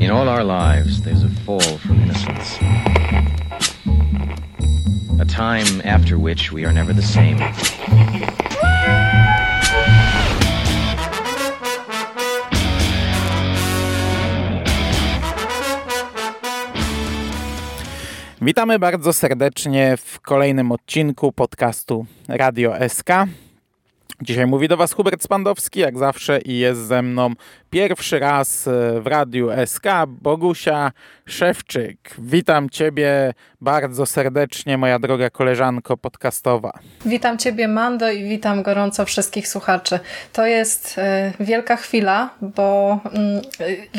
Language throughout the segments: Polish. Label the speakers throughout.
Speaker 1: In all our lives, there's a fall from innocence. A time after which we are never the same.
Speaker 2: Witamy bardzo serdecznie w kolejnym odcinku podcastu Radio SK. Dzisiaj mówi do Was Hubert Spandowski, jak zawsze, i jest ze mną pierwszy raz e, w Radiu SK Bogusia Szewczyk. Witam Ciebie bardzo serdecznie, moja droga koleżanko podcastowa.
Speaker 3: Witam Ciebie, Mando, i witam gorąco wszystkich słuchaczy. To jest e, wielka chwila, bo mm,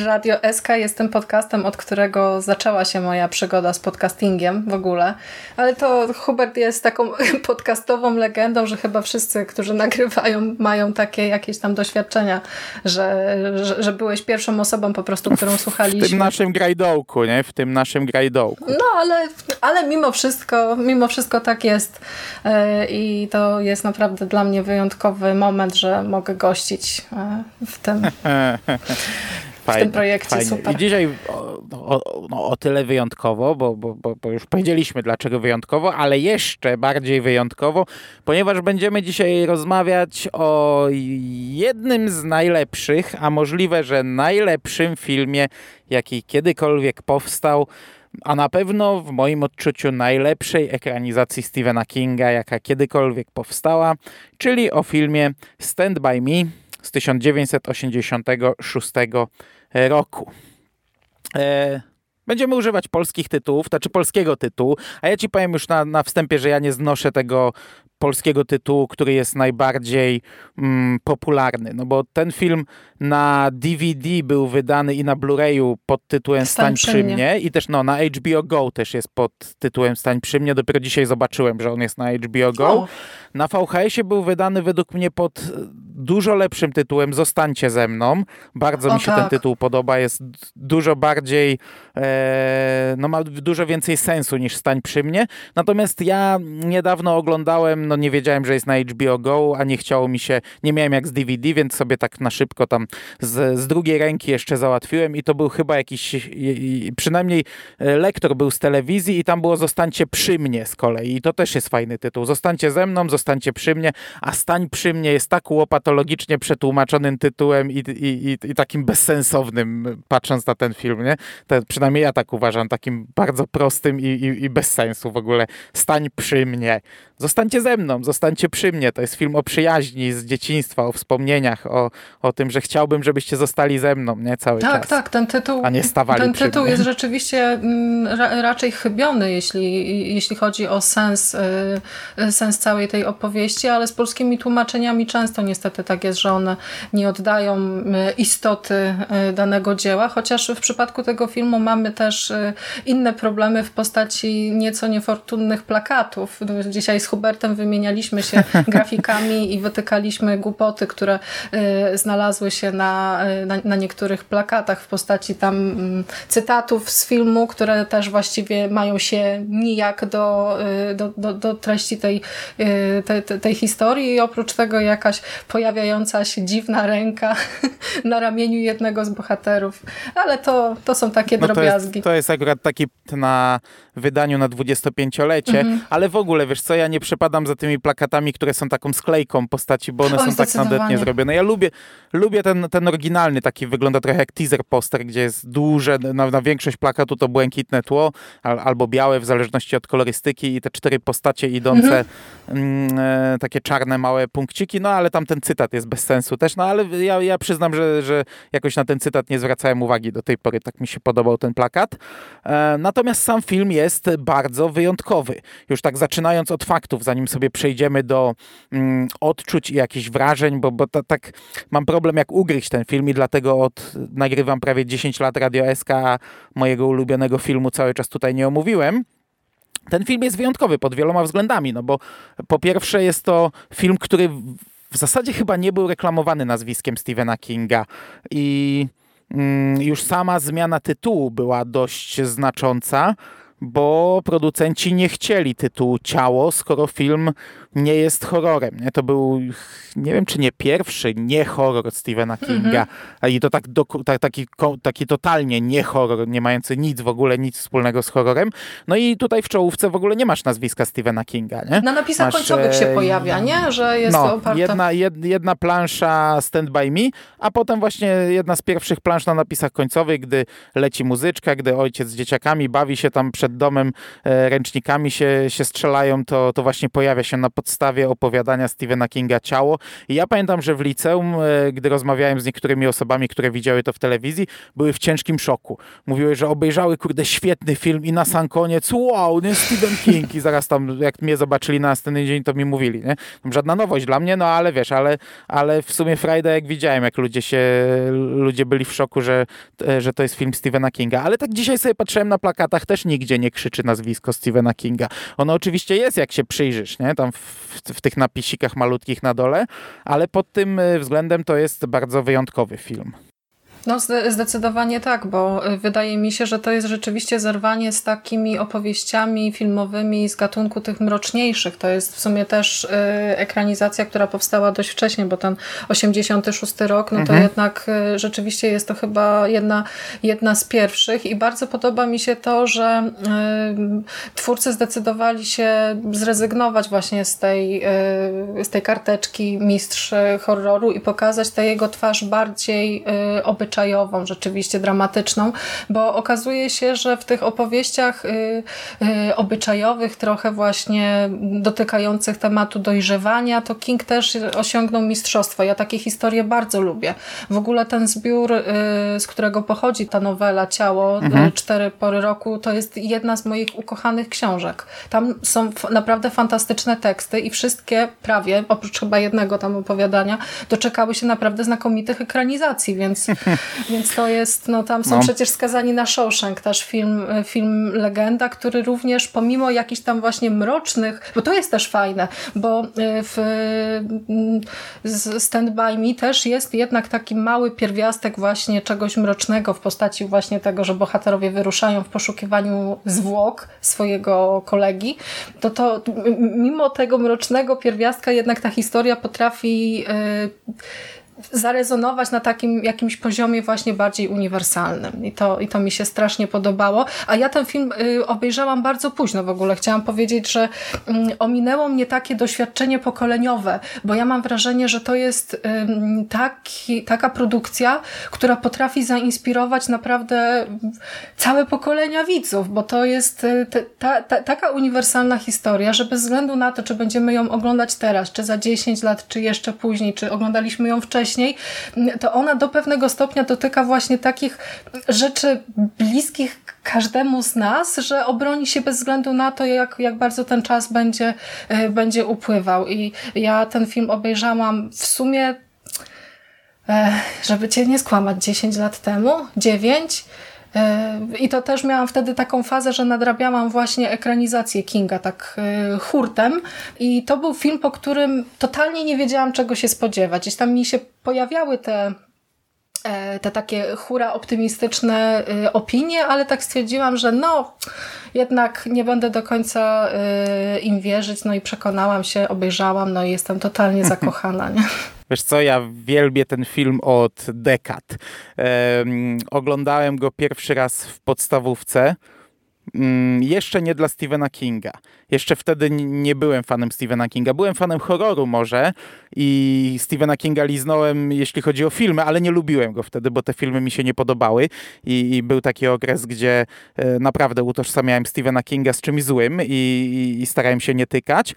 Speaker 3: Radio SK jest tym podcastem, od którego zaczęła się moja przygoda z podcastingiem w ogóle. Ale to Hubert jest taką podcastową legendą, że chyba wszyscy, którzy nagrywają, mają takie jakieś tam doświadczenia, że, że, że byłeś pierwszą osobą po prostu, którą słuchaliśmy.
Speaker 2: W tym naszym grajdołku, nie? W tym naszym grajdołku.
Speaker 3: No, ale, ale mimo wszystko, mimo wszystko tak jest e, i to jest naprawdę dla mnie wyjątkowy moment, że mogę gościć e, w tym Fajne, w tym projekcie. Fajnie. Super.
Speaker 2: I dzisiaj o, o, no, o tyle wyjątkowo, bo, bo, bo, bo, już powiedzieliśmy dlaczego wyjątkowo, ale jeszcze bardziej wyjątkowo, ponieważ będziemy dzisiaj rozmawiać o jednym z najlepszych, a możliwe, że najlepszym filmie, jaki kiedykolwiek powstał a na pewno w moim odczuciu najlepszej ekranizacji Stephena Kinga, jaka kiedykolwiek powstała, czyli o filmie Stand By Me z 1986 roku. E, będziemy używać polskich tytułów, znaczy polskiego tytułu, a ja ci powiem już na, na wstępie, że ja nie znoszę tego polskiego tytułu, który jest najbardziej mm, popularny. No bo ten film na DVD był wydany i na Blu-rayu pod tytułem Stań, Stań przy mnie. mnie i też no, na HBO Go też jest pod tytułem Stań przy mnie. Dopiero dzisiaj zobaczyłem, że on jest na HBO Go. O. Na VHS-ie był wydany według mnie pod dużo lepszym tytułem Zostańcie ze mną. Bardzo o, mi się tak. ten tytuł podoba. Jest dużo bardziej, e, no ma dużo więcej sensu niż Stań przy mnie. Natomiast ja niedawno oglądałem, no nie wiedziałem, że jest na HBO Go, a nie chciało mi się, nie miałem jak z DVD, więc sobie tak na szybko tam z, z drugiej ręki jeszcze załatwiłem i to był chyba jakiś, przynajmniej e, lektor był z telewizji i tam było Zostańcie przy mnie z kolei. I to też jest fajny tytuł. Zostańcie ze mną, zostańcie przy mnie, a Stań przy mnie jest tak łopatologicznie przetłumaczonym tytułem i, i, i, takim bezsensownym, patrząc na ten film, nie? To, przynajmniej ja tak uważam, takim bardzo prostym i, i, i bez sensu w ogóle. Stań przy mnie. Zostańcie ze mną, zostańcie przy mnie. To jest film o przyjaźni z dzieciństwa, o wspomnieniach, o, o tym, że chciałbym, żebyście zostali ze mną, nie? Cały
Speaker 3: tak,
Speaker 2: czas.
Speaker 3: Tak, tak, ten tytuł,
Speaker 2: a nie stawali
Speaker 3: ten tytuł mnie. jest rzeczywiście mm, ra, raczej chybiony, jeśli, jeśli chodzi o sens, y, sens całej tej opowieści, ale z polskimi tłumaczeniami często niestety tak jest, że one nie oddają y, istoty y, danego dzieła, chociaż w przypadku tego filmu mamy też inne problemy w postaci nieco niefortunnych plakatów. Dzisiaj z Hubertem wymienialiśmy się grafikami i wytykaliśmy głupoty, które y, znalazły się na, y, na, na, niektórych plakatach w postaci tam mm, cytatów z filmu, które też właściwie mają się nijak do, y, do, do, do treści tej, tej, tej historii i oprócz tego jakaś pojawiająca się dziwna ręka na ramieniu jednego z bohaterów. Ale to, to są takie no drobiazgi.
Speaker 2: To jest, to jest akurat taki na wydaniu na 25-lecie, mhm. ale w ogóle, wiesz co, ja nie przepadam za tymi plakatami, które są taką sklejką postaci, bo one są tak nadetnie zrobione. Ja lubię, lubię ten, ten oryginalny, taki wygląda trochę jak teaser poster, gdzie jest duże, na, na większość plakatu to błękitne tło, al, albo białe, w zależności od kolorystyki i te cztery postacie idące, mhm. mm, e, takie czarne, małe punkciki, no ale tam ten cytat jest bez sensu też, no ale ja, ja przyznam, że, że jakoś na ten cytat nie zwracałem uwagi do tej pory, tak mi się podobał ten plakat. E, natomiast sam film jest bardzo wyjątkowy. Już tak zaczynając od zanim sobie przejdziemy do mm, odczuć i jakichś wrażeń, bo, bo to, tak mam problem jak ugryźć ten film i dlatego od, nagrywam prawie 10 lat Radio SK, mojego ulubionego filmu cały czas tutaj nie omówiłem. Ten film jest wyjątkowy pod wieloma względami, no bo po pierwsze jest to film, który w zasadzie chyba nie był reklamowany nazwiskiem Stephena Kinga i mm, już sama zmiana tytułu była dość znacząca bo producenci nie chcieli tytułu Ciało, skoro film nie jest horrorem. Nie? To był, nie wiem czy nie pierwszy nie horror Stephena Kinga, mhm. i to tak, do, tak, taki, taki totalnie nie horror, nie mający nic w ogóle, nic wspólnego z horrorem. No i tutaj w czołówce w ogóle nie masz nazwiska Stephena Kinga. Nie?
Speaker 3: Na napisach masz, końcowych się e, pojawia, nie? Że jest no, oparte...
Speaker 2: jedna, jed, jedna plansza Stand By Me, a potem właśnie jedna z pierwszych plansz na napisach końcowych, gdy leci muzyczka, gdy ojciec z dzieciakami bawi się tam przed domem, e, ręcznikami się, się strzelają, to, to właśnie pojawia się na podstawie opowiadania Stephena Kinga Ciało. I ja pamiętam, że w liceum, e, gdy rozmawiałem z niektórymi osobami, które widziały to w telewizji, były w ciężkim szoku. Mówiły, że obejrzały, kurde, świetny film i na sam koniec, wow, nie Stephen King. I zaraz tam, jak mnie zobaczyli na następny dzień, to mi mówili, nie? Żadna nowość dla mnie, no ale wiesz, ale, ale w sumie Friday, jak widziałem, jak ludzie się, ludzie byli w szoku, że, e, że to jest film Stephena Kinga. Ale tak dzisiaj sobie patrzyłem na plakatach, też nigdzie nie krzyczy nazwisko Stephena Kinga. Ono oczywiście jest, jak się przyjrzysz, nie? Tam w, w tych napisikach malutkich na dole, ale pod tym e, względem to jest bardzo wyjątkowy film.
Speaker 3: No zdecydowanie tak, bo y, wydaje mi się, że to jest rzeczywiście zerwanie z takimi opowieściami filmowymi z gatunku tych mroczniejszych. To jest w sumie też y, ekranizacja, która powstała dość wcześnie, bo ten 86 rok, no to mhm. jednak y, rzeczywiście jest to chyba jedna, jedna z pierwszych i bardzo podoba mi się to, że twórcy zdecydowali się zrezygnować właśnie z tej, z tej karteczki mistrz horroru i pokazać tę jego twarz bardziej obyczajową obyczajową, rzeczywiście dramatyczną, bo okazuje się, że w tych opowieściach y, y, obyczajowych, trochę właśnie dotykających tematu dojrzewania, to King też osiągnął mistrzostwo. Ja takie historie bardzo lubię. W ogóle ten zbiór, y, z którego pochodzi ta nowela Ciało, mhm. Cztery pory roku, to jest jedna z moich ukochanych książek. Tam są naprawdę fantastyczne teksty i wszystkie prawie, oprócz chyba jednego tam opowiadania, doczekały się naprawdę znakomitych ekranizacji, więc Więc to jest, no tam są no. przecież skazani na Shawshank, też film, film Legenda, który również pomimo jakichś tam właśnie mrocznych, bo to jest też fajne, bo y, w Stand By Me też jest jednak taki mały pierwiastek właśnie czegoś mrocznego w postaci właśnie tego, że bohaterowie wyruszają w poszukiwaniu zwłok swojego kolegi, to to mimo tego mrocznego pierwiastka jednak ta historia potrafi yy, zarezonować na takim jakimś poziomie właśnie bardziej uniwersalnym. I to, I to mi się strasznie podobało. A ja ten film y, obejrzałam bardzo późno w ogóle. Chciałam powiedzieć, że mm, ominęło mnie takie doświadczenie pokoleniowe, bo ja mam wrażenie, że to jest taki, taka produkcja, która potrafi zainspirować naprawdę całe pokolenia widzów, bo to jest y, ta, ta, taka uniwersalna historia, że bez względu na to, czy będziemy ją oglądać teraz, czy za 10 lat, czy jeszcze później, czy oglądaliśmy ją wcześniej, wcześniej, to ona do pewnego stopnia dotyka właśnie takich rzeczy bliskich każdemu z nas, że obroni się bez względu na to, jak, jak bardzo ten czas będzie, e, będzie upływał. I ja ten film obejrzałam w sumie, e, żeby cię nie skłamać, 10 lat temu, 9 E, I to też miałam wtedy taką fazę, że nadrabiałam właśnie ekranizację Kinga tak e, hurtem i to był film, po którym totalnie nie wiedziałam czego się spodziewać. Gdzieś tam mi się pojawiały te e, te takie hura optymistyczne opinie, ale tak stwierdziłam, że no jednak nie będę do końca im wierzyć, no i przekonałam się, obejrzałam, no i jestem totalnie zakochana, nie?
Speaker 2: Wiesz co, ja wielbię ten film od dekad. Um, oglądałem go pierwszy raz w podstawówce. Um, jeszcze nie dla Stephena Kinga. Jeszcze wtedy nie byłem fanem Stephena Kinga. Byłem fanem horroru może i Stephena Kinga liznąłem, jeśli chodzi o filmy, ale nie lubiłem go wtedy, bo te filmy mi się nie podobały i, i był taki okres, gdzie e, naprawdę utożsamiałem Stephena Kinga z czymś złym i, i, i starałem się nie tykać.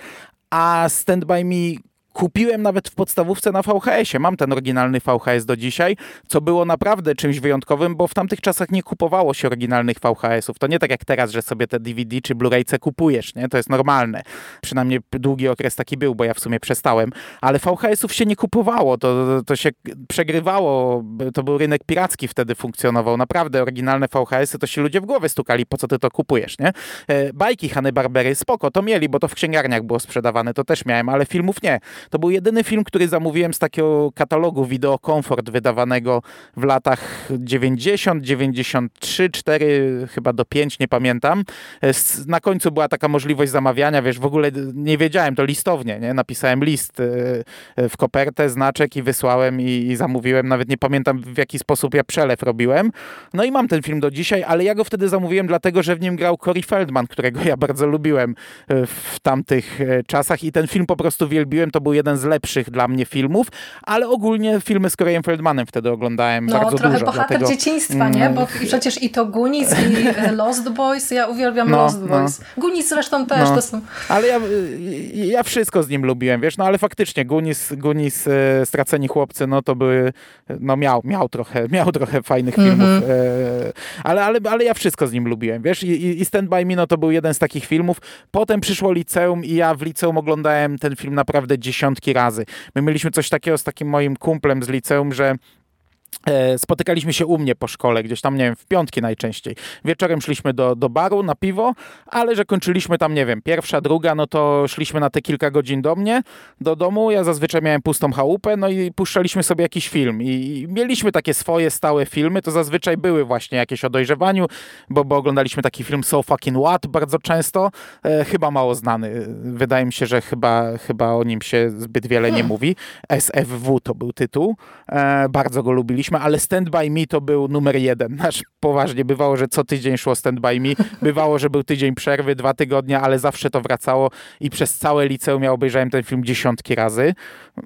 Speaker 2: A Stand By Me Kupiłem nawet w podstawówce na VHS-ie. Mam ten oryginalny VHS do dzisiaj, co było naprawdę czymś wyjątkowym, bo w tamtych czasach nie kupowało się oryginalnych VHS-ów. To nie tak jak teraz, że sobie te DVD czy Blu-rayce kupujesz, nie? To jest normalne. Przynajmniej długi okres taki był, bo ja w sumie przestałem. Ale VHS-ów się nie kupowało. To, to się przegrywało. To był rynek piracki wtedy funkcjonował. Naprawdę oryginalne VHS-y to się ludzie w głowę stukali, po co ty to kupujesz, nie? E, bajki Hanny Barbery spoko, to mieli, bo to w księgarniach było sprzedawane, to też miałem, ale filmów nie. To był jedyny film, który zamówiłem z takiego katalogu Video Comfort wydawanego w latach 90, 93, 4, chyba do 5, nie pamiętam. Na końcu była taka możliwość zamawiania, wiesz, w ogóle nie wiedziałem, to listownie, nie? Napisałem list w kopertę, znaczek i wysłałem i, i zamówiłem. Nawet nie pamiętam w jaki sposób ja przelew robiłem. No i mam ten film do dzisiaj, ale ja go wtedy zamówiłem dlatego, że w nim grał Corey Feldman, którego ja bardzo lubiłem e, w tamtych e, czasach i ten film po prostu wielbiłem. To był jeden z lepszych dla mnie filmów, ale ogólnie filmy z Coreyem Feldmanem wtedy oglądałem
Speaker 3: no,
Speaker 2: bardzo
Speaker 3: trochę
Speaker 2: dużo.
Speaker 3: bohater
Speaker 2: dlatego...
Speaker 3: dzieciństwa, nie? Bo mm. przecież i to Goonies i e, Lost Boys, ja uwielbiam no, Lost no. Boys. No. Goonies zresztą też, no. to są...
Speaker 2: Ale ja, ja wszystko z nim lubiłem, wiesz, no ale faktycznie Goonies, Goonies Straceni Chłopcy, no to były, no miał, miał trochę, miał trochę fajnych filmów, mm -hmm. ale, ale, ale ja wszystko z nim lubiłem, wiesz, i, i Stand By Me no to był jeden z takich filmów. Potem przyszło liceum i ja w liceum oglądałem ten film naprawdę dziesiątki razy. My mieliśmy coś takiego z takim moim kumplem z liceum, że spotykaliśmy się u mnie po szkole, gdzieś tam, nie wiem, w piątki najczęściej. Wieczorem szliśmy do, do baru na piwo, ale że kończyliśmy tam, nie wiem, pierwsza, druga, no to szliśmy na te kilka godzin do mnie, do domu. Ja zazwyczaj miałem pustą chałupę, no i puszczaliśmy sobie jakiś film. I mieliśmy takie swoje stałe filmy, to zazwyczaj były właśnie jakieś o dojrzewaniu, bo, bo oglądaliśmy taki film So Fucking What bardzo często, e, chyba mało znany. Wydaje mi się, że chyba, chyba o nim się zbyt wiele nie hmm. mówi. SFW to był tytuł. E, bardzo go lubiliśmy ale Stand By Me to był numer jeden. Nasz poważnie bywało, że co tydzień szło Stand By Me. Bywało, że był tydzień przerwy, dwa tygodnie, ale zawsze to wracało i przez całe liceum ja obejrzałem ten film dziesiątki razy.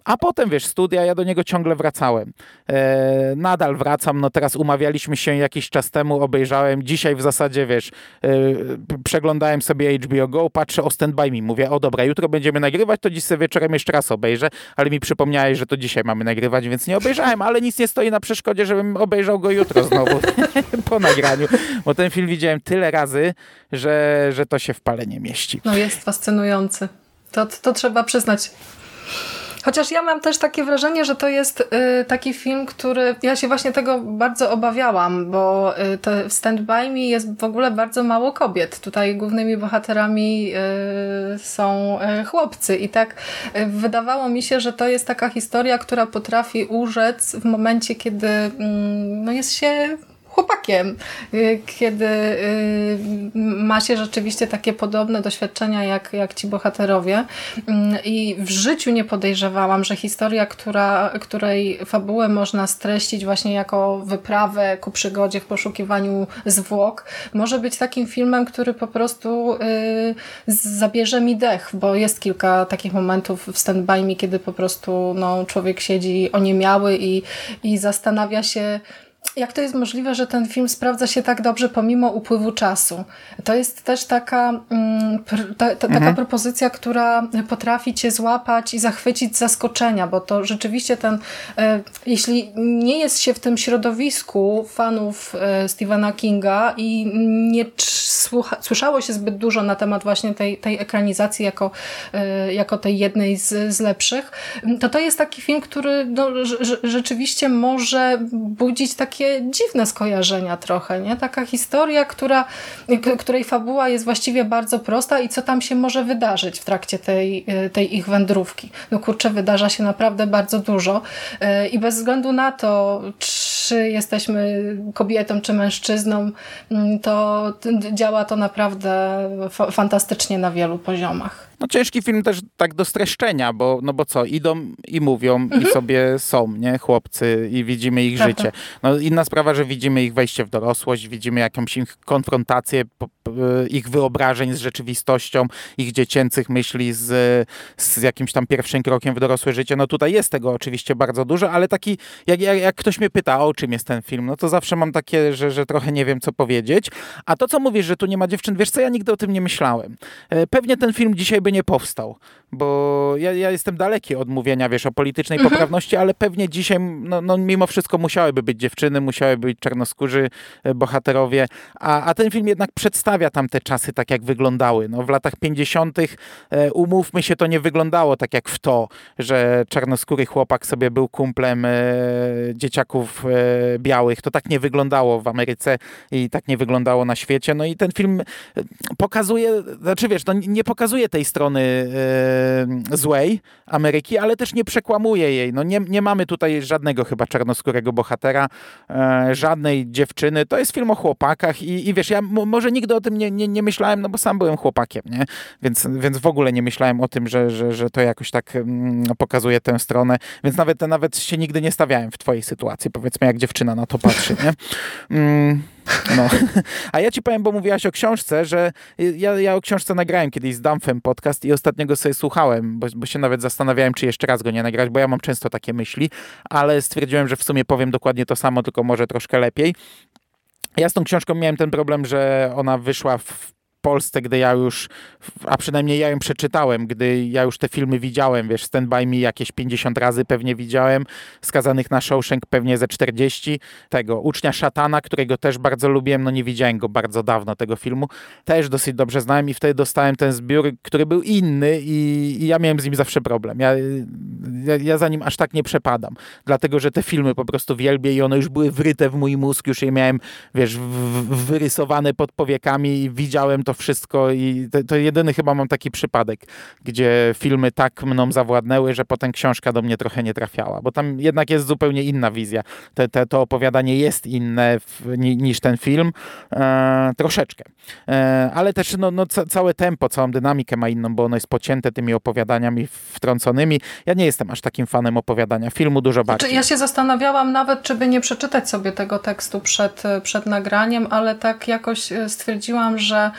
Speaker 2: A potem, wiesz, studia, ja do niego ciągle wracałem. E, nadal wracam, no teraz umawialiśmy się jakiś czas temu, obejrzałem. Dzisiaj w zasadzie, wiesz, e, przeglądałem sobie HBO Go, patrzę o Stand By Me. Mówię, o dobra, jutro będziemy nagrywać, to dziś sobie wieczorem jeszcze raz obejrzę, ale mi przypomniałeś, że to dzisiaj mamy nagrywać, więc nie obejrzałem, ale nic nie stoi na przeszkodzie, żebym obejrzał go jutro znowu po nagraniu, bo ten film widziałem tyle razy, że, że to się w pale nie mieści.
Speaker 3: No jest fascynujący. To, to trzeba przyznać. Chociaż ja mam też takie wrażenie, że to jest y, taki film, który. Ja się właśnie tego bardzo obawiałam, bo y, w Stand By Me jest w ogóle bardzo mało kobiet. Tutaj głównymi bohaterami y, są chłopcy. I tak wydawało mi się, że to jest taka historia, która potrafi urzec w momencie, kiedy mm, no jest się chłopakiem, y, kiedy y, ma się rzeczywiście takie podobne doświadczenia jak, jak ci bohaterowie. Mm, I w życiu nie podejrzewałam, że historia, która, której fabułę można streścić właśnie jako wyprawę ku przygodzie w poszukiwaniu zwłok, może być takim filmem, który po prostu y, zabierze mi dech, bo jest kilka takich momentów w Stand By Me, kiedy po prostu no, człowiek siedzi oniemiały i, i zastanawia się, jak to jest możliwe, że ten film sprawdza się tak dobrze pomimo upływu czasu? To jest też taka, mm, ta, ta, taka mhm. propozycja, która potrafi cię złapać i zachwycić z zaskoczenia, bo to rzeczywiście ten, e, jeśli nie jest się w tym środowisku fanów e, Stephena Kinga i nie słucha, słyszało się zbyt dużo na temat właśnie tej, tej ekranizacji jako, e, jako tej jednej z, z lepszych, to to jest taki film, który no, rzeczywiście może budzić takie takie dziwne skojarzenia trochę, nie? Taka historia, która, której fabuła jest właściwie bardzo prosta i co tam się może wydarzyć w trakcie tej, tej ich wędrówki. No kurczę, wydarza się naprawdę bardzo dużo e, i bez względu na to, czy jesteśmy kobietą, czy mężczyzną, mm, to działa to naprawdę fantastycznie na wielu poziomach.
Speaker 2: No ciężki film też tak do streszczenia, bo no bo co, idą i mówią mhm. i sobie są, nie, chłopcy i widzimy ich życie. No inna sprawa, że widzimy ich wejście w dorosłość, widzimy jakąś ich konfrontację, ich wyobrażeń z rzeczywistością, ich dziecięcych myśli z, z jakimś tam pierwszym krokiem w dorosłe życie. No tutaj jest tego oczywiście bardzo dużo, ale taki, jak, jak, jak ktoś mnie pyta, o czym jest ten film, no to zawsze mam takie, że, że trochę nie wiem, co powiedzieć. A to, co mówisz, że tu nie ma dziewczyn, wiesz co, ja nigdy o tym nie myślałem. E, pewnie ten film dzisiaj by nie powstał, bo ja, ja jestem daleki od mówienia, wiesz, o politycznej mhm. poprawności, ale pewnie dzisiaj, no, no, mimo wszystko musiałyby być dziewczyny, musiałyby być czarnoskórzy e, bohaterowie, a, a ten film jednak przedstawia tamte czasy tak, jak wyglądały. No, w latach 50. E, umówmy się, to nie wyglądało tak jak w to, że czarnoskóry chłopak sobie był kumplem e, dzieciaków e, białych. To tak nie wyglądało w Ameryce i tak nie wyglądało na świecie. No i ten film e, pokazuje, znaczy wiesz, no, nie pokazuje tej strony, e, złej Ameryki, ale też nie przekłamuje jej. No nie, nie mamy tutaj żadnego chyba czarnoskórego bohatera, e, żadnej dziewczyny. To jest film o chłopakach i, i wiesz, ja może nigdy o tym nie, nie, nie myślałem, no bo sam byłem chłopakiem, nie? Więc, więc w ogóle nie myślałem o tym, że, że, że to jakoś tak pokazuje tę stronę, więc nawet, nawet się nigdy nie stawiałem w twojej sytuacji, powiedzmy, jak dziewczyna na to patrzy, nie? Mm. No. A ja ci powiem, bo mówiłaś o książce, że ja, ja o książce nagrałem kiedyś z Dumphem podcast i ostatniego sobie słuchałem, bo, bo się nawet zastanawiałem, czy jeszcze raz go nie nagrać, bo ja mam często takie myśli, ale stwierdziłem, że w sumie powiem dokładnie to samo, tylko może troszkę lepiej. Ja z tą książką miałem ten problem, że ona wyszła w Polsce, gdy ja już, a przynajmniej ja ją przeczytałem, gdy ja już te filmy widziałem, wiesz, Stand By Me jakieś 50 razy pewnie widziałem, Skazanych na Shawshank pewnie ze 40, tego Ucznia Szatana, którego też bardzo lubiłem, no nie widziałem go bardzo dawno, tego filmu, też dosyć dobrze znałem i wtedy dostałem ten zbiór, który był inny i, i ja miałem z nim zawsze problem. Ja, ja, ja, za nim aż tak nie przepadam, dlatego, że te filmy po prostu wielbię i one już były wryte w mój mózg, już je miałem, wiesz, w, w, wyrysowane pod powiekami i widziałem to to wszystko i to, to, jedyny chyba mam taki przypadek, gdzie filmy tak mną zawładnęły, że potem książka do mnie trochę nie trafiała, bo tam jednak jest zupełnie inna wizja. Te, te, to opowiadanie jest inne w, niż ten film, e, troszeczkę. E, ale też no, no, ca, całe tempo, całą dynamikę ma inną, bo ono jest pocięte tymi opowiadaniami wtrąconymi. Ja nie jestem aż takim fanem opowiadania filmu, dużo bardziej.
Speaker 3: Znaczy, ja się zastanawiałam nawet, czy by nie przeczytać sobie tego tekstu przed, przed nagraniem, ale tak jakoś e, stwierdziłam, że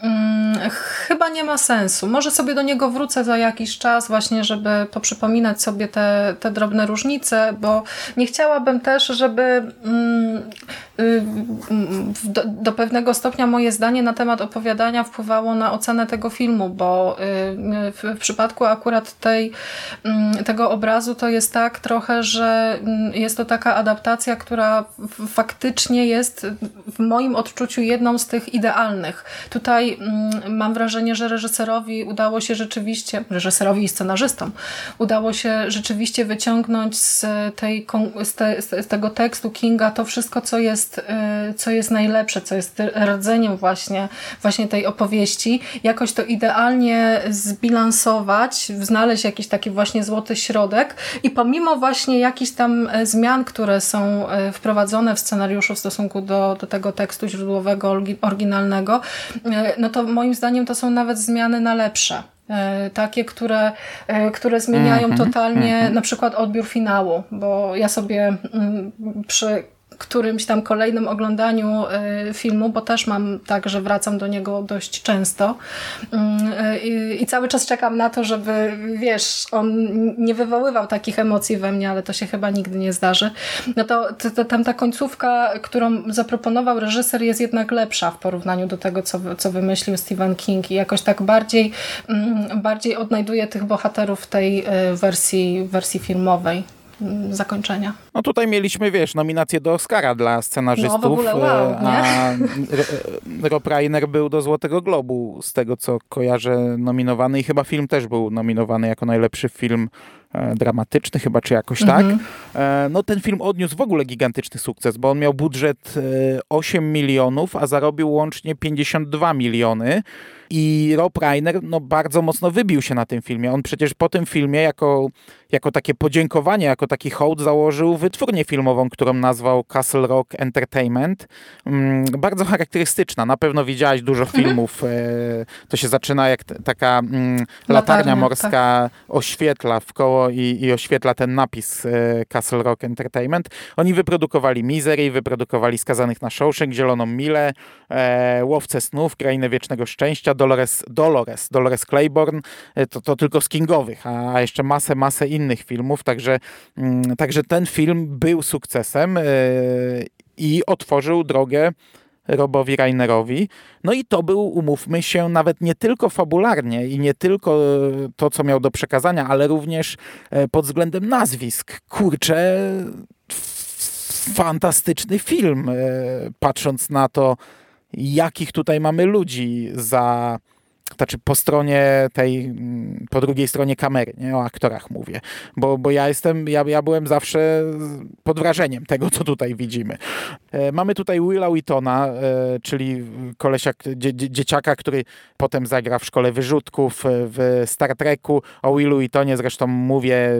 Speaker 3: Hmm, chyba nie ma sensu. Może sobie do niego wrócę za jakiś czas, właśnie, żeby poprzypominać sobie te, te drobne różnice, bo nie chciałabym też, żeby hmm, y, do, do, pewnego stopnia moje zdanie na temat opowiadania wpływało na ocenę tego filmu, bo y, w, w przypadku akurat tej, hmm, tego obrazu to jest tak trochę, że jest to taka adaptacja, która faktycznie jest w moim odczuciu jedną z tych idealnych. Tutaj mm, mam wrażenie, że reżyserowi udało się rzeczywiście, reżyserowi i scenarzystom, udało się rzeczywiście wyciągnąć z, tej, z, te, z tego tekstu Kinga to wszystko, co jest, y, co jest najlepsze, co jest rdzeniem właśnie, właśnie tej opowieści, jakoś to idealnie zbilansować, znaleźć jakiś taki właśnie złoty środek i pomimo właśnie jakichś tam e, zmian, które są e, wprowadzone w scenariuszu w stosunku do, do tego tekstu źródłowego, oryginalnego, E, no to moim zdaniem to są nawet zmiany na lepsze. E, takie, które, e, które zmieniają -hmm, totalnie -hmm. na przykład odbiór finału, bo ja sobie mm, przy którymś tam kolejnym oglądaniu y, filmu, bo też mam tak, że wracam do niego dość często. Mm, y, i cały czas czekam na to, żeby wiesz, on nie wywoływał takich emocji we mnie, ale to się chyba nigdy nie zdarzy. No to, to, to tam ta końcówka, którą zaproponował reżyser jest jednak lepsza w porównaniu do tego, co, co wymyślił Stephen King. I jakoś tak bardziej, mm, bardziej odnajduje tych bohaterów w tej y, wersji, wersji filmowej zakończenia.
Speaker 2: No tutaj mieliśmy, wiesz, nominację do Oscara dla scenarzystów, no,
Speaker 3: w ogóle wow, e,
Speaker 2: a Rob Reiner był do Złotego Globu, z tego co kojarzę, nominowany i chyba film też był nominowany jako najlepszy film e, dramatyczny chyba, czy jakoś tak. mhm. tak. No ten film odniósł w ogóle gigantyczny sukces, bo on miał budżet 8 milionów, a zarobił łącznie 52 miliony. I Rob Reiner no, bardzo mocno wybił się na tym filmie. On przecież po tym filmie jako, jako takie podziękowanie, jako taki hołd założył wytwórnię filmową, którą nazwał Castle Rock Entertainment. Mm, bardzo charakterystyczna. Na pewno widziałaś dużo mhm. filmów. E, to się zaczyna jak taka mm, latarnia morska tak. oświetla w koło i, i oświetla ten napis e, Castle Rock Entertainment. Oni wyprodukowali Misery, wyprodukowali Skazanych na Shawshank, Zieloną Milę, e, Łowcę Snów, Krainę Wiecznego Szczęścia, Dolores, Dolores, Dolores Claiborne, e, to, to tylko z Kingowych, a jeszcze masę, masę innych filmów, także, mm, także ten film był sukcesem e, i otworzył drogę Robowi Reinerowi. No i to był, umówmy się, nawet nie tylko fabularnie i nie tylko to, co miał do przekazania, ale również e, pod względem nazwisk. Kurczę, fantastyczny film, patrząc na to, jakich tutaj mamy ludzi za znaczy po stronie tej, mm, po drugiej stronie kamery, nie? o aktorach mówię, bo, bo ja jestem, ja, ja byłem zawsze pod wrażeniem tego, co tutaj widzimy. Mamy tutaj Willa Whitona, czyli kolesia, dzie, dzieciaka, który potem zagra w Szkole Wyrzutków, w Star Treku. O Willu Whitonie zresztą mówię,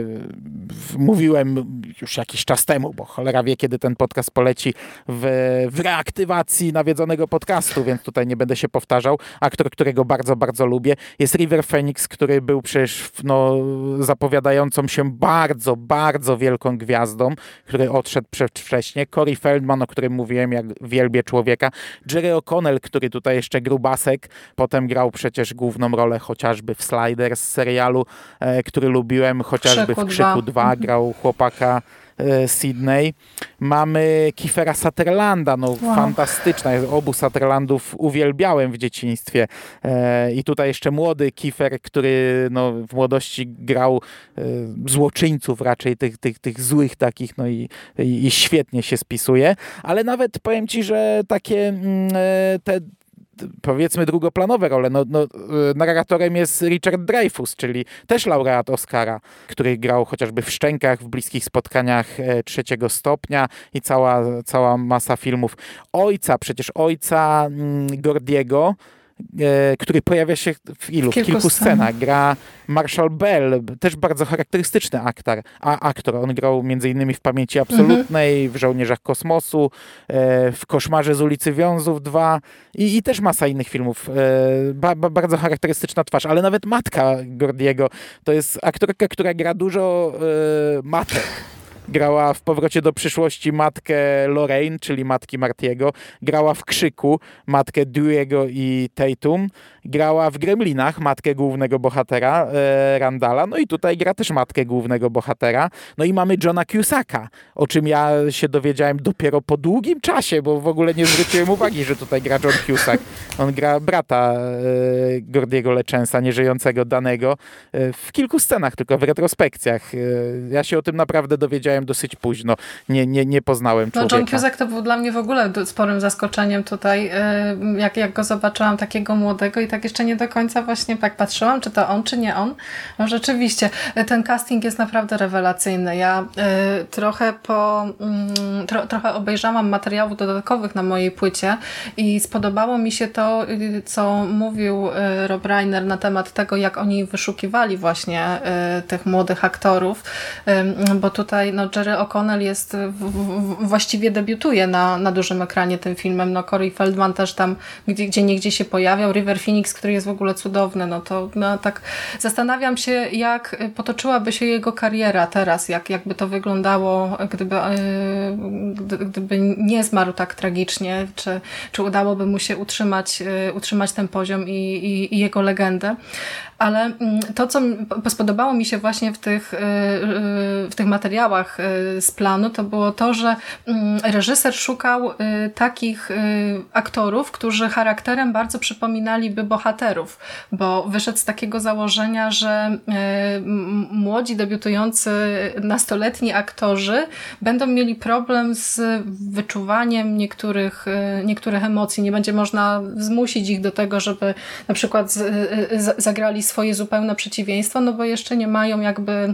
Speaker 2: mówiłem już jakiś czas temu, bo cholera wie, kiedy ten podcast poleci w, w reaktywacji nawiedzonego podcastu, więc tutaj nie będę się powtarzał. Aktor, którego bardzo, bardzo lubię, jest River Phoenix, który był przecież no, zapowiadającą się bardzo, bardzo wielką gwiazdą, który odszedł przedwcześnie. Corey Feldman, o którym mówiłem, jak wielbie człowieka. Jerry O'Connell, który tutaj jeszcze grubasek, potem grał przecież główną rolę chociażby w Sliders serialu, e, który lubiłem, chociażby Krzyku w Krzyku 2, 2 grał chłopaka Sydney. Mamy Kiefera Sutherlanda, no wow. fantastyczna. Obu Sutherlandów uwielbiałem w dzieciństwie. E, I tutaj jeszcze młody Kiefer, który no, w młodości grał e, złoczyńców raczej, tych, tych, tych złych takich, no i, i, i świetnie się spisuje. Ale nawet powiem ci, że takie mm, te powiedzmy drugoplanowe role. No, no, narratorem jest Richard Dreyfus, czyli też laureat Oscara, który grał chociażby w Szczękach, w Bliskich Spotkaniach e, trzeciego stopnia i cała, cała masa filmów. Ojca, przecież ojca mm, Gordiego, który pojawia się w ilu? W kilku, kilku scenach. Gra Marshall Bell, też bardzo charakterystyczny aktor. A, aktor. On grał m.in. w Pamięci Absolutnej, mhm. w Żołnierzach Kosmosu, e, w Koszmarze z ulicy Wiązów 2 i, i też masa innych filmów. E, ba, ba, bardzo charakterystyczna twarz, ale nawet matka Gordiego to jest aktorka, która gra dużo matek grała w Powrocie do przyszłości matkę Lorraine, czyli matki Martiego, grała w Krzyku matkę Dewey'ego i Tatum, grała w Gremlinach matkę głównego bohatera e, Randala, no i tutaj gra też matkę głównego bohatera. No i mamy Johna Cusacka, o czym ja się dowiedziałem dopiero po długim czasie, bo w ogóle nie zwróciłem uwagi, że tutaj gra John Cusack. On gra brata e, Gordiego Leczensa, nieżyjącego danego, e, w kilku scenach, tylko w retrospekcjach. E, ja się o tym naprawdę dowiedziałem dosyć późno. Nie, nie, nie poznałem człowieka.
Speaker 3: No John Cusack to był dla mnie w ogóle sporym zaskoczeniem tutaj, e, jak, jak go zobaczyłam takiego młodego i tak jeszcze nie do końca właśnie tak patrzyłam, czy to on, czy nie on. No rzeczywiście, ten casting jest naprawdę rewelacyjny. Ja y, trochę po, y, tro, trochę obejrzałam materiałów dodatkowych na mojej płycie i spodobało mi się to, co mówił Rob Reiner na temat tego, jak oni wyszukiwali właśnie y, tych młodych aktorów, bo tutaj no, Jerry O'Connell jest, w, w, właściwie debiutuje na, na dużym ekranie tym filmem. No, Corey Feldman też tam gdzie, gdzie niegdzie się pojawiał. River Phoenix, który jest w ogóle cudowny. No to no, tak zastanawiam się, jak potoczyłaby się jego kariera teraz, jak, jakby to wyglądało, gdyby, yy, gdyby nie zmarł tak tragicznie, czy, czy udałoby mu się utrzymać, yy, utrzymać ten poziom i, i, i jego legendę ale mm, to, co spodobało mi się właśnie w tych, y, w tych materiałach z planu, to było to, że mm, reżyser szukał takich aktorów, którzy charakterem bardzo przypominaliby bohaterów, bo wyszedł z takiego założenia, że młodzi, debiutujący, nastoletni aktorzy będą mieli problem z wyczuwaniem niektórych, niektórych emocji. Nie będzie można zmusić ich do tego, żeby na przykład zagrali swoje zupełne przeciwieństwo, no bo jeszcze nie mają jakby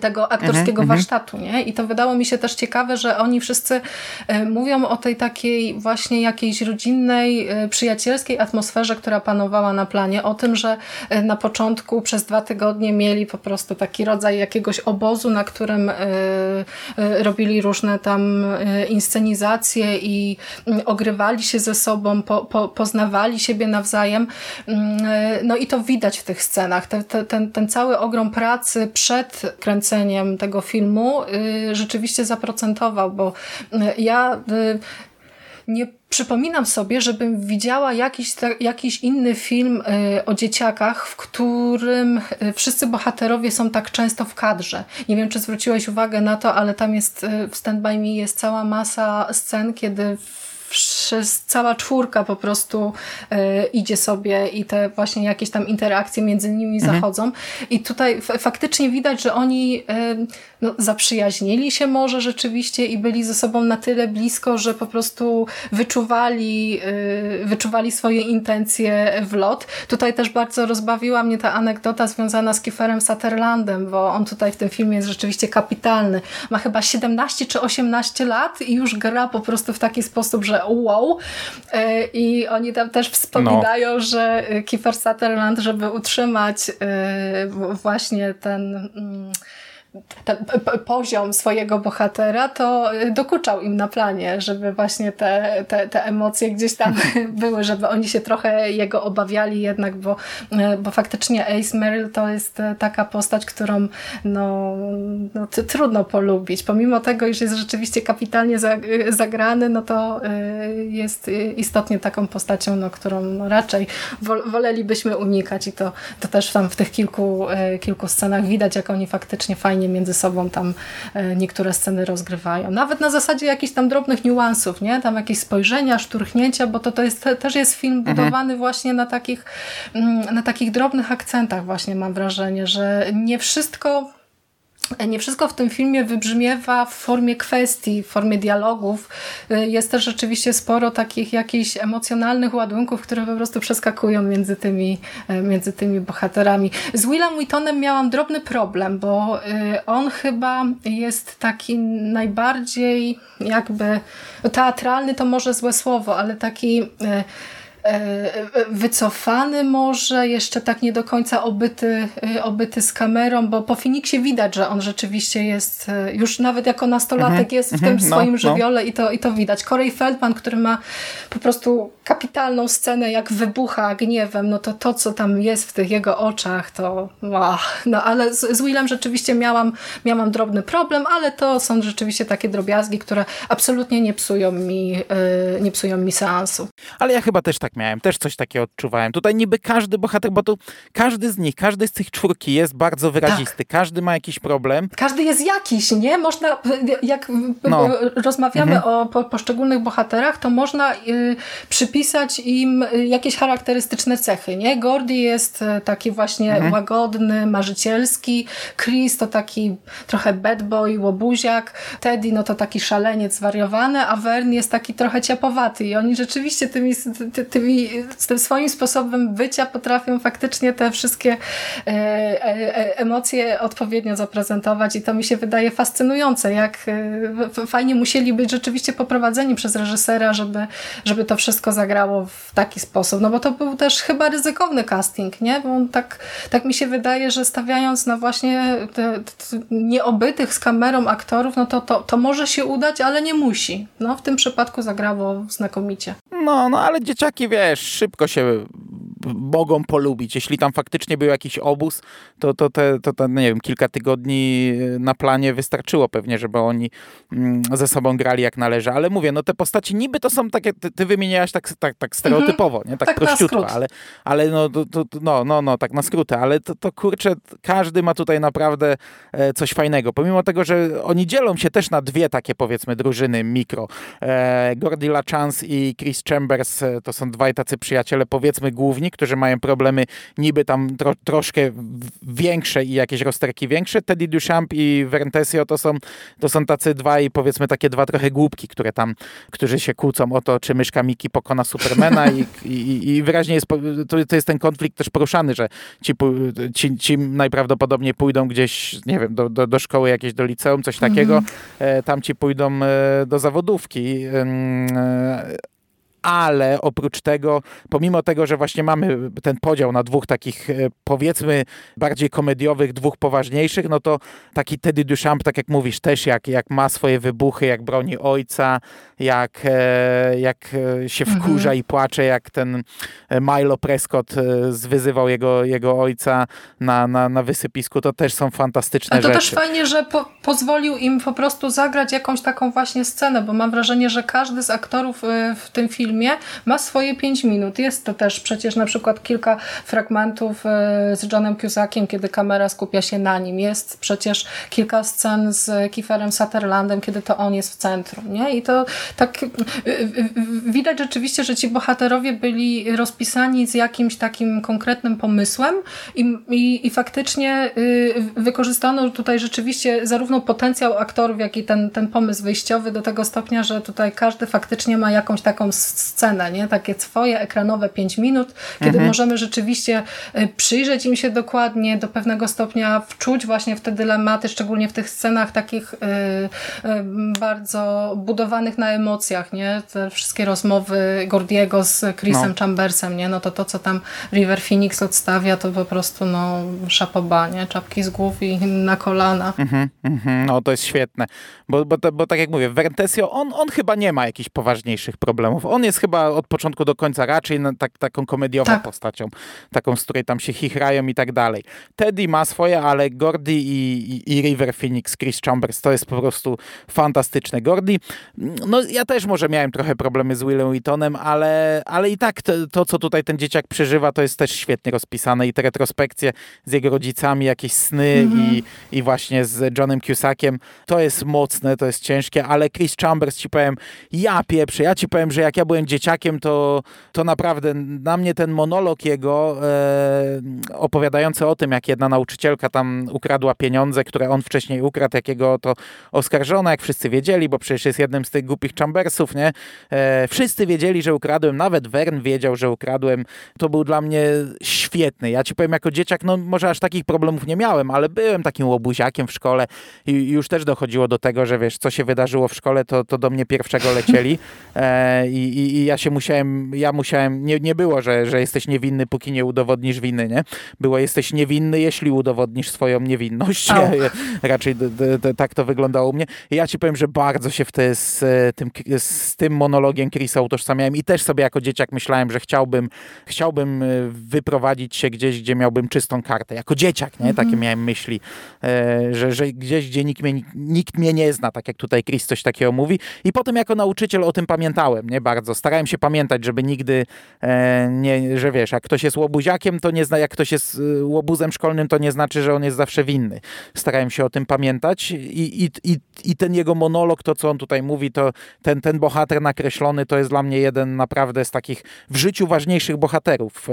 Speaker 3: tego aktorskiego mhm, warsztatu, nie? I to wydało mi się też ciekawe, że oni wszyscy e, mówią o tej takiej właśnie jakiejś rodzinnej, e, przyjacielskiej atmosferze, która panowała na planie, o tym, że e, na początku przez dwa tygodnie mieli po prostu taki rodzaj jakiegoś obozu, na którym robili różne tam inscenizacje i mm, ogrywali się ze sobą, po, po, poznawali siebie nawzajem. Mm, no i to widać w tych scenach. Ten, ten, ten cały ogrom pracy przed kręceniem tego filmu y, rzeczywiście zaprocentował, bo y, ja y, nie przypominam sobie, żebym widziała jakiś, jakiś inny film o dzieciakach, w którym wszyscy bohaterowie są tak często w kadrze. Nie wiem, czy zwróciłeś uwagę na to, ale tam jest w Stand By Me jest cała masa scen, kiedy przez cała czwórka po prostu e, idzie sobie i te właśnie jakieś tam interakcje między nimi mhm. zachodzą. I tutaj faktycznie widać, że oni e, no, zaprzyjaźnili się może rzeczywiście i byli ze sobą na tyle blisko, że po prostu wyczuwali, e, wyczuwali swoje intencje w lot. Tutaj też bardzo rozbawiła mnie ta anegdota związana z Kieferem Sutherlandem, bo on tutaj w tym filmie jest rzeczywiście kapitalny. Ma chyba 17 czy 18 lat i już gra po prostu w taki sposób, że wow. E, I oni tam też wspominają, no. że Kiefer Sutherland, żeby utrzymać e, właśnie ten mm, ten poziom swojego bohatera, to dokuczał im na planie, żeby właśnie te, te, te emocje gdzieś tam były, żeby oni się trochę jego obawiali jednak, bo, bo faktycznie Ace Merrill to jest taka postać, którą no, no trudno polubić. Pomimo tego, iż jest rzeczywiście kapitalnie zagrany, no to y, jest istotnie taką postacią, no, którą raczej wolelibyśmy unikać i to, to też tam w tych kilku, y, kilku scenach widać, jak oni faktycznie fajnie fajnie między sobą tam e, niektóre sceny rozgrywają. Nawet na zasadzie jakichś tam drobnych niuansów, nie? Tam jakieś spojrzenia, szturchnięcia, bo to, to jest, też jest film mhm. budowany właśnie na takich, mm, na takich drobnych akcentach właśnie mam wrażenie, że nie wszystko nie wszystko w tym filmie wybrzmiewa w formie kwestii, w formie dialogów. Jest też rzeczywiście sporo takich jakichś emocjonalnych ładunków, które po prostu przeskakują między tymi, między tymi bohaterami. Z Willem Wheatonem miałam drobny problem, bo y, on chyba jest taki najbardziej jakby teatralny to może złe słowo, ale taki y, wycofany może, jeszcze tak nie do końca obyty, e, obyty z kamerą, bo po Finiksie widać, że on rzeczywiście jest, e, już nawet jako nastolatek mm -hmm, jest w mm -hmm, tym no, swoim no. żywiole i, to, i to widać. Corey Feldman, który ma po prostu kapitalną scenę, jak wybucha gniewem, no to to, co tam jest w tych jego oczach, to no ale z, z Willem rzeczywiście miałam, miałam drobny problem, ale to są rzeczywiście takie drobiazgi, które absolutnie nie psują mi, yy, nie psują mi seansu.
Speaker 2: Ale ja chyba też tak miałem, też coś takiego odczuwałem. Tutaj niby każdy bohater, bo tu każdy z nich, każdy z tych czwórki jest bardzo wyrazisty, tak. każdy ma jakiś problem.
Speaker 3: Każdy jest jakiś, nie? Można, jak no. rozmawiamy mhm. o po, poszczególnych bohaterach, to można y, przypisać im jakieś charakterystyczne cechy, nie? Gordy jest e, taki właśnie mhm. łagodny, marzycielski, Chris to taki trochę bad boy, łobuziak, Teddy no to taki szaleniec zwariowany, a Vern jest taki trochę ciapowaty i oni rzeczywiście tymi, ty, tymi, z tym swoim sposobem bycia potrafią faktycznie te wszystkie e, e, emocje odpowiednio zaprezentować i to mi się wydaje fascynujące, jak fajnie musieli być rzeczywiście poprowadzeni przez reżysera, żeby, żeby to wszystko zagrało w taki sposób. No bo to był też chyba ryzykowny casting, nie? Bo tak, tak mi się wydaje, że stawiając na właśnie te, te nieobytych z kamerą aktorów, no to, to, to może się udać, ale nie musi. No w tym przypadku zagrało znakomicie.
Speaker 2: No, no ale dzieciaki, wiesz, szybko się mogą polubić. Jeśli tam faktycznie był jakiś obóz, to, to, te, to, to nie wiem, kilka tygodni na planie wystarczyło pewnie, żeby oni mm, ze sobą grali jak należy. Ale mówię, no te postaci niby to są takie, ty, ty wymieniałaś tak, tak, tak stereotypowo, mhm. nie? Tak, tak prościutko, ale, ale no, to, to, no, no, no, tak na skróty, ale to, to kurczę, każdy ma tutaj naprawdę e, coś fajnego. Pomimo tego, że oni dzielą się też na dwie takie powiedzmy drużyny mikro. E, Gordy LaChance i Chris Chambers e, to są dwaj tacy przyjaciele, powiedzmy główni, którzy mają problemy niby tam tro, troszkę większe i jakieś rozterki większe. Teddy Duchamp i Vernetesio to są, to są tacy dwa i powiedzmy takie dwa trochę głupki, które tam, którzy się kłócą o to, czy myszka Miki pokona Supermana i, i, i wyraźnie jest, to, to jest ten konflikt też poruszany, że ci, ci, ci najprawdopodobniej pójdą gdzieś, nie wiem, do, do, do szkoły jakieś, do liceum, coś takiego, mm -hmm. tam ci pójdą e, do zawodówki ale oprócz tego, pomimo tego, że właśnie mamy ten podział na dwóch takich, e, powiedzmy, bardziej komediowych, dwóch poważniejszych, no to taki Teddy Duchamp, tak jak mówisz, też jak, jak ma swoje wybuchy, jak broni ojca, jak, e, jak e, się mhm. wkurza i płacze, jak ten Milo Prescott zwyzywał jego, jego ojca na, na, na wysypisku, to też są fantastyczne
Speaker 3: Ale to
Speaker 2: rzeczy.
Speaker 3: też fajnie, że po, pozwolił im po prostu zagrać jakąś taką właśnie scenę, bo mam wrażenie, że każdy z aktorów w tym filmie filmie ma swoje 5 minut. Jest to też przecież na przykład kilka fragmentów e, z Johnem Cusackiem, kiedy kamera skupia się na nim. Jest przecież kilka scen z Kieferem Sutherlandem, kiedy to on jest w centrum. Nie? I to tak widać rzeczywiście, że ci bohaterowie byli rozpisani z jakimś takim konkretnym pomysłem i, i, i faktycznie wykorzystano tutaj rzeczywiście zarówno potencjał aktorów, jak i ten, ten pomysł wyjściowy do tego stopnia, że tutaj każdy faktycznie ma jakąś taką scenę, nie? takie swoje ekranowe 5 minut, kiedy mhm. możemy rzeczywiście y, przyjrzeć im się dokładnie, do pewnego stopnia wczuć właśnie w te dylematy, szczególnie w tych scenach takich y, bardzo budowanych na emocjach, nie? Te wszystkie rozmowy Gordiego z Chrisem no. Chambersem, nie? No to to, co tam River Phoenix odstawia, to po prostu no szapoba, nie? Czapki z głów i na kolana.
Speaker 2: Mhm, mhm. no to jest świetne, bo, bo, bo tak jak mówię, Vertesio, on, on chyba nie ma jakichś poważniejszych problemów. On jest chyba od początku do końca raczej tak, taką komediową tak. postacią, taką, z której tam się chichrają i tak dalej. Teddy ma swoje, ale Gordy i, i, i River Phoenix, Chris Chambers, to jest po prostu fantastyczne. Gordy, no ja też może miałem trochę problemy z Willem Wheatonem, ale, ale i tak to, to, co tutaj ten dzieciak przeżywa, to jest też świetnie rozpisane i te retrospekcje z jego rodzicami, jakieś sny -hmm. i, i właśnie z Johnem Cusackiem, to jest mocne, to jest ciężkie, ale Chris Chambers ci powiem, ja pieprzę, ja ci powiem, że jak ja byłem dzieciakiem, to, to naprawdę na mnie ten monolog jego e, opowiadający o tym, jak jedna nauczycielka tam ukradła pieniądze, które on wcześniej ukradł, jakiego to oskarżono, jak wszyscy wiedzieli, bo przecież jest jednym z tych głupich Chambersów, nie? E, wszyscy wiedzieli, że ukradłem, nawet Wern wiedział, że ukradłem. To był dla mnie świetny. Ja ci powiem, jako dzieciak, no może aż takich problemów nie miałem, ale byłem takim łobuziakiem w szkole i już też dochodziło do tego, że wiesz, co się wydarzyło w szkole, to, to do mnie pierwszego lecieli e, i, i, ja się musiałem, ja musiałem, nie, nie było, że, że jesteś niewinny, póki nie udowodnisz winy, nie? Było, jesteś niewinny, jeśli udowodnisz swoją niewinność. Ja, raczej d, d, d, tak to wyglądało u mnie. I ja ci powiem, że bardzo się w te, z, tym, z tym monologiem Chrisa utożsamiałem i też sobie jako dzieciak myślałem, że chciałbym, chciałbym e, wyprowadzić się gdzieś, gdzie miałbym czystą kartę. Jako dzieciak, nie? Takie mhm. miałem myśli, e, że, że gdzieś, gdzie nikt mnie, nikt mnie nie zna, tak jak tutaj Chris coś takiego mówi. I potem jako nauczyciel o tym pamiętałem, nie? Bardzo. Starałem się pamiętać, żeby nigdy e, nie, że wiesz, jak ktoś jest łobuziakiem, to nie zna, jak ktoś jest łobuzem szkolnym, to nie znaczy, że on jest zawsze winny. Starałem się o tym pamiętać i, i, i, i ten jego monolog, to co on tutaj mówi, to ten, ten bohater nakreślony, to jest dla mnie jeden naprawdę z takich w życiu ważniejszych bohaterów. E,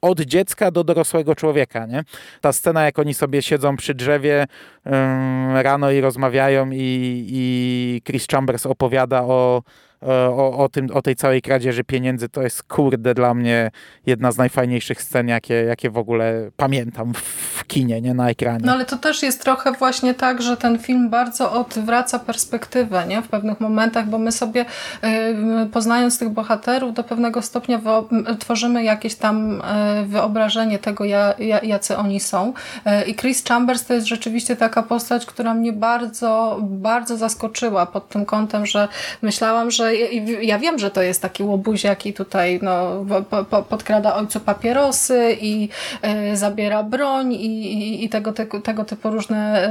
Speaker 2: od dziecka do dorosłego człowieka, nie? Ta scena, jak oni sobie siedzą przy drzewie rano i rozmawiają i, i Chris Chambers opowiada o E, o, o, tym, o tej całej kradzieży pieniędzy, to jest kurde dla mnie jedna z najfajniejszych scen, jakie, jakie w ogóle pamiętam w kinie, nie na ekranie.
Speaker 3: No ale to też jest trochę właśnie tak, że ten film bardzo odwraca perspektywę nie? w pewnych momentach, bo my sobie y, poznając tych bohaterów do pewnego stopnia tworzymy jakieś tam y, wyobrażenie tego, ja, jacy oni są. Y, I Chris Chambers to jest rzeczywiście taka postać, która mnie bardzo, bardzo zaskoczyła pod tym kątem, że myślałam, że ja wiem, że to jest taki łobuziak i tutaj no, po, po, podkrada ojcu papierosy i y, zabiera broń i, i, i tego, tego, tego typu różne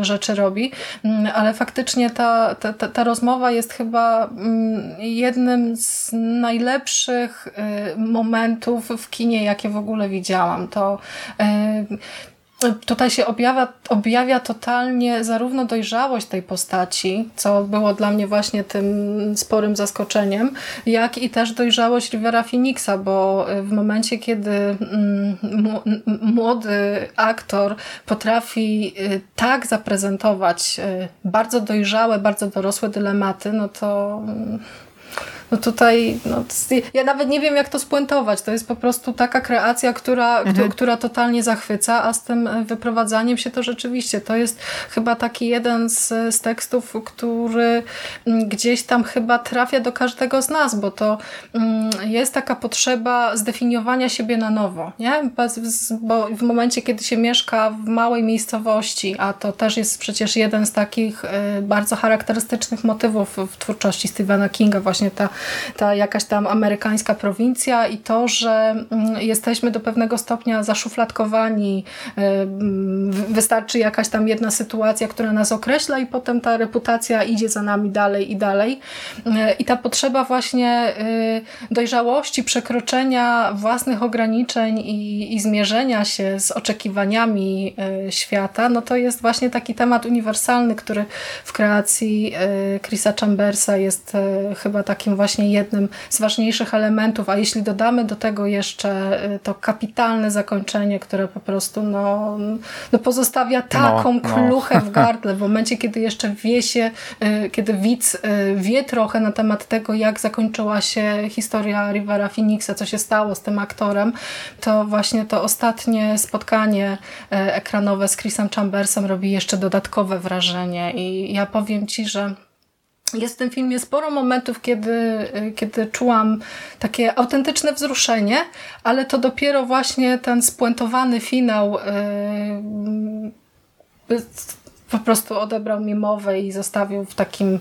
Speaker 3: y, rzeczy robi, y, ale faktycznie ta, ta, ta, rozmowa jest chyba mm, jednym z najlepszych e, momentów w kinie, jakie w ogóle widziałam. To Tutaj się objawia, objawia totalnie zarówno dojrzałość tej postaci, co było dla mnie właśnie tym sporym zaskoczeniem, jak i też dojrzałość Rivera Phoenixa, bo w momencie, kiedy mm, młody aktor potrafi y, tak zaprezentować y, bardzo dojrzałe, bardzo dorosłe dylematy, no to mm, no tutaj, no, ja nawet nie wiem jak to spuentować. To jest po prostu taka kreacja, która, mhm. która totalnie zachwyca, a z tym wyprowadzaniem się to rzeczywiście, to jest chyba taki jeden z, z tekstów, który mm, gdzieś tam chyba trafia do każdego z nas, bo to mm, jest taka potrzeba zdefiniowania siebie na nowo, nie? Bo w momencie, kiedy się mieszka w małej miejscowości, a to też jest przecież jeden z takich y, bardzo charakterystycznych motywów w twórczości Stephena Kinga, właśnie ta ta jakaś tam amerykańska prowincja i to, że mm, jesteśmy do pewnego stopnia zaszufladkowani. Wystarczy jakaś tam jedna sytuacja, która nas określa i potem ta reputacja idzie za nami dalej i dalej. I ta potrzeba właśnie dojrzałości, przekroczenia własnych ograniczeń i, i zmierzenia się z oczekiwaniami świata, no to jest właśnie taki temat uniwersalny, który w kreacji Chrisa Chambersa jest chyba takim właśnie jednym z ważniejszych elementów, a jeśli dodamy do tego jeszcze e, to kapitalne zakończenie, które po prostu no, no pozostawia no, taką no, kluchę w gardle w momencie, kiedy jeszcze wie się, kiedy widz wie trochę na temat tego, jak zakończyła się historia Rivera Phoenixa, co się stało z tym aktorem, to właśnie to ostatnie spotkanie ekranowe z Chrisem Chambersem robi jeszcze dodatkowe wrażenie. I ja powiem Ci, że jest w tym filmie sporo momentów, kiedy, kiedy czułam takie autentyczne wzruszenie, ale to dopiero właśnie ten spuentowany finał yy, po prostu odebrał mi mowę i zostawił w takim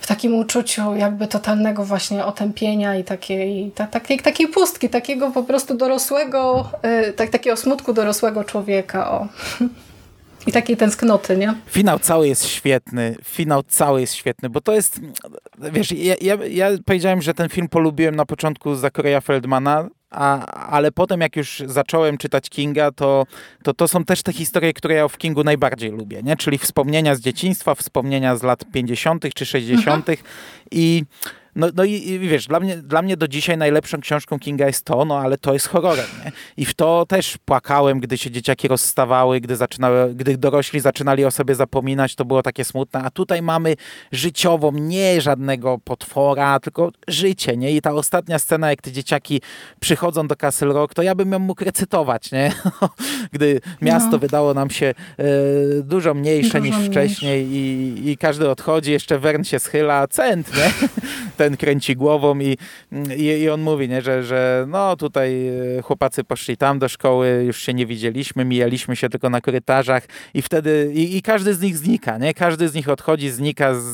Speaker 3: w takim uczuciu jakby totalnego właśnie otępienia i takiej, ta, takiej, takiej pustki, takiego po prostu dorosłego, yy, tak, takiego smutku dorosłego człowieka. O. I takiej tęsknoty, nie?
Speaker 2: Finał cały jest świetny. Finał cały jest świetny, bo to jest... Wiesz, ja, ja, ja powiedziałem, że ten film polubiłem na początku Zakoreja Feldmana, a, ale potem jak już zacząłem czytać Kinga, to, to to są też te historie, które ja w Kingu najbardziej lubię, nie? Czyli wspomnienia z dzieciństwa, wspomnienia z lat 50. czy 60. Mhm. i no, no i, i, wiesz, dla mnie, dla mnie do dzisiaj najlepszą książką Kinga jest to, no ale to jest horrorem, nie? I w to też płakałem, gdy się dzieciaki rozstawały, gdy, zaczynały, gdy dorośli zaczynali o sobie zapominać, to było takie smutne, a tutaj mamy życiową, nie żadnego potwora, tylko życie, nie? I ta ostatnia scena, jak te dzieciaki przychodzą do Castle Rock, to ja bym ją mógł recytować, nie? gdy miasto no. wydało nam się e, dużo mniejsze dużo niż wcześniej i, i każdy odchodzi, jeszcze Wern się schyla, cent, nie? ten kręci głową i, i, i, on mówi, nie, że, że no tutaj e, chłopacy poszli tam do szkoły, już się nie widzieliśmy, mijaliśmy się tylko na korytarzach i wtedy i, i każdy z nich znika, nie? Każdy z nich odchodzi, znika z,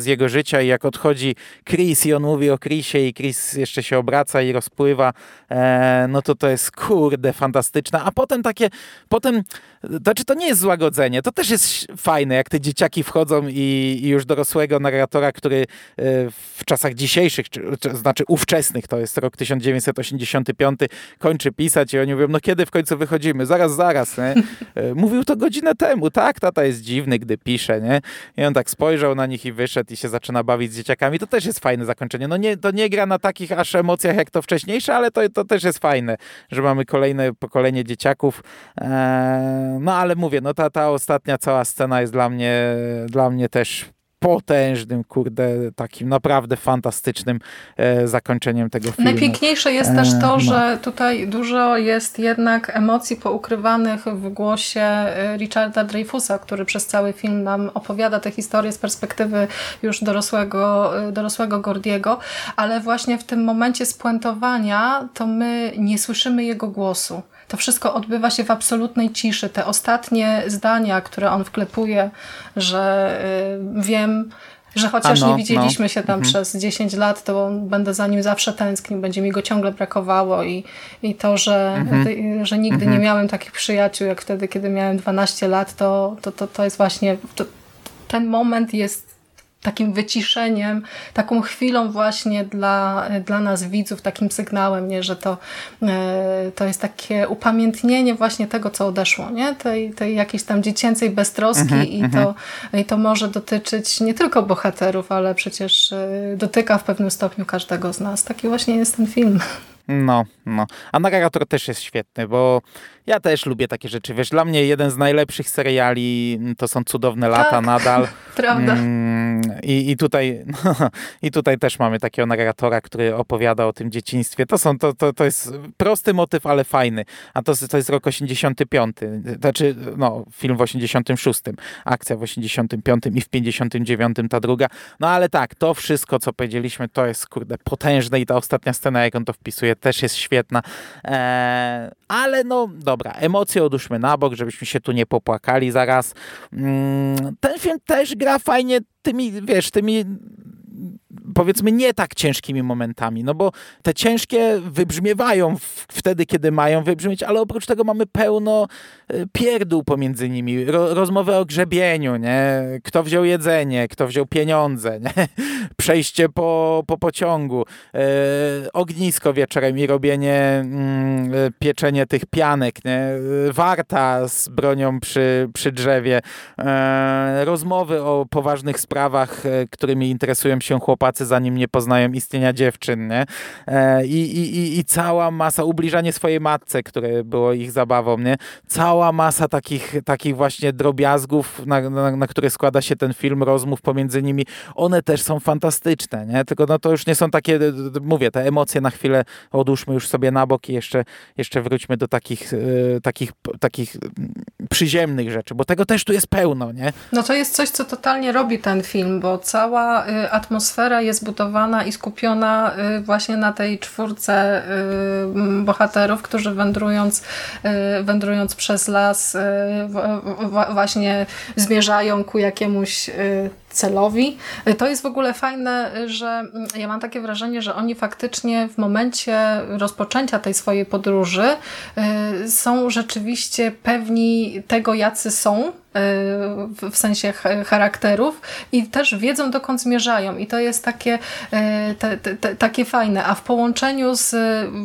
Speaker 2: z, jego życia i jak odchodzi Chris i on mówi o Chrisie i Chris jeszcze się obraca i rozpływa, e, no to to jest kurde fantastyczne, a potem takie, potem, znaczy to nie jest złagodzenie, to też jest fajne, jak te dzieciaki wchodzą i, i już dorosłego narratora, który e, w czasach dzisiejszych, czy, czy, znaczy ówczesnych, to jest rok 1985, kończy pisać i oni mówią, no kiedy w końcu wychodzimy? Zaraz, zaraz, nie? E, mówił to godzinę temu, tak? Tata jest dziwny, gdy pisze, nie? I on tak spojrzał na nich i wyszedł i się zaczyna bawić z dzieciakami. To też jest fajne zakończenie. No nie, to nie gra na takich aż emocjach jak to wcześniejsze, ale to, to też jest fajne, że mamy kolejne pokolenie dzieciaków. Eee, no ale mówię, no ta, ta ostatnia cała scena jest dla mnie, dla mnie też potężnym, kurde, takim naprawdę fantastycznym e, zakończeniem tego filmu.
Speaker 3: Najpiękniejsze jest też to, e, że tutaj dużo jest jednak emocji poukrywanych w głosie e, Richarda Dreyfusa, który przez cały film nam opowiada tę historię z perspektywy już dorosłego, e, dorosłego Gordiego, ale właśnie w tym momencie spuentowania to my nie słyszymy jego głosu to wszystko odbywa się w absolutnej ciszy. Te ostatnie zdania, które on wklepuje, że y, wiem, że chociaż no, nie widzieliśmy no. się tam mhm. przez 10 lat, to będę za nim zawsze tęsknił, będzie mi go ciągle brakowało i, i to, że, mhm. że nigdy mhm. nie miałem takich przyjaciół jak wtedy, kiedy miałem 12 lat, to, to, to, to jest właśnie, to, ten moment jest takim wyciszeniem, taką chwilą właśnie dla, dla nas widzów, takim sygnałem, nie, że to, e, to jest takie upamiętnienie właśnie tego, co odeszło, nie? Tej, tej jakiejś tam dziecięcej beztroski -hmm, i, to, i to może dotyczyć nie tylko bohaterów, ale przecież e, dotyka w pewnym stopniu każdego z nas. Taki właśnie jest ten film.
Speaker 2: No, no. A narrator też jest świetny, bo ja też lubię takie rzeczy. Wiesz, dla mnie jeden z najlepszych seriali to są Cudowne Lata tak, nadal.
Speaker 3: Prawda. Mm,
Speaker 2: i, i, tutaj, no, I tutaj też mamy takiego narratora, który opowiada o tym dzieciństwie. To, są, to, to, to jest prosty motyw, ale fajny. A to, to jest rok 85. Znaczy, no, film w 86. Akcja w 85 i w 59 ta druga. No ale tak, to wszystko, co powiedzieliśmy, to jest, kurde, potężne i ta ostatnia scena, jak on to wpisuje, też jest świetna. Eee, ale no, dobra, emocje odłóżmy na bok, żebyśmy się tu nie popłakali zaraz. Mm, ten film też gra fajnie tymi, wiesz, tymi powiedzmy nie tak ciężkimi momentami, no bo te ciężkie wybrzmiewają wtedy, kiedy mają wybrzmieć, ale oprócz tego mamy pełno y, pierdół pomiędzy nimi, Ro, rozmowy o grzebieniu, nie? Kto wziął jedzenie, kto wziął pieniądze, nie? Przejście po, po pociągu, e, ognisko wieczorem i robienie mm, pieczenie tych pianek, nie? Warta z bronią przy, przy drzewie, rozmowy o poważnych sprawach, którymi interesują się chłopacy, zanim nie poznają istnienia dziewczyn, nie? E, i, i, I cała masa, ubliżanie swojej matce, które było ich zabawą, nie? Cała masa takich, takich właśnie drobiazgów, na, na, na które składa się ten film, rozmów pomiędzy nimi, one też są fantastyczne, nie? Tylko no to już nie są takie, mówię, te emocje na chwilę odłóżmy już sobie na bok i jeszcze, jeszcze wróćmy do takich, takich, takich przyziemnych rzeczy, bo tego też tu jest pełno, nie?
Speaker 3: No to jest coś, co totalnie robi ten film, bo cała y, atmosfera jest budowana i skupiona y, właśnie na tej czwórce y, bohaterów, którzy wędrując, wędrując przez las właśnie zmierzają ku jakiemuś celowi. To jest w ogóle fajne, że mm, ja mam takie wrażenie, że oni faktycznie w momencie rozpoczęcia tej swojej podróży są rzeczywiście pewni tego, jacy są w sensie charakterów i też wiedzą dokąd zmierzają i to jest takie, e, te, te, takie fajne, a w połączeniu z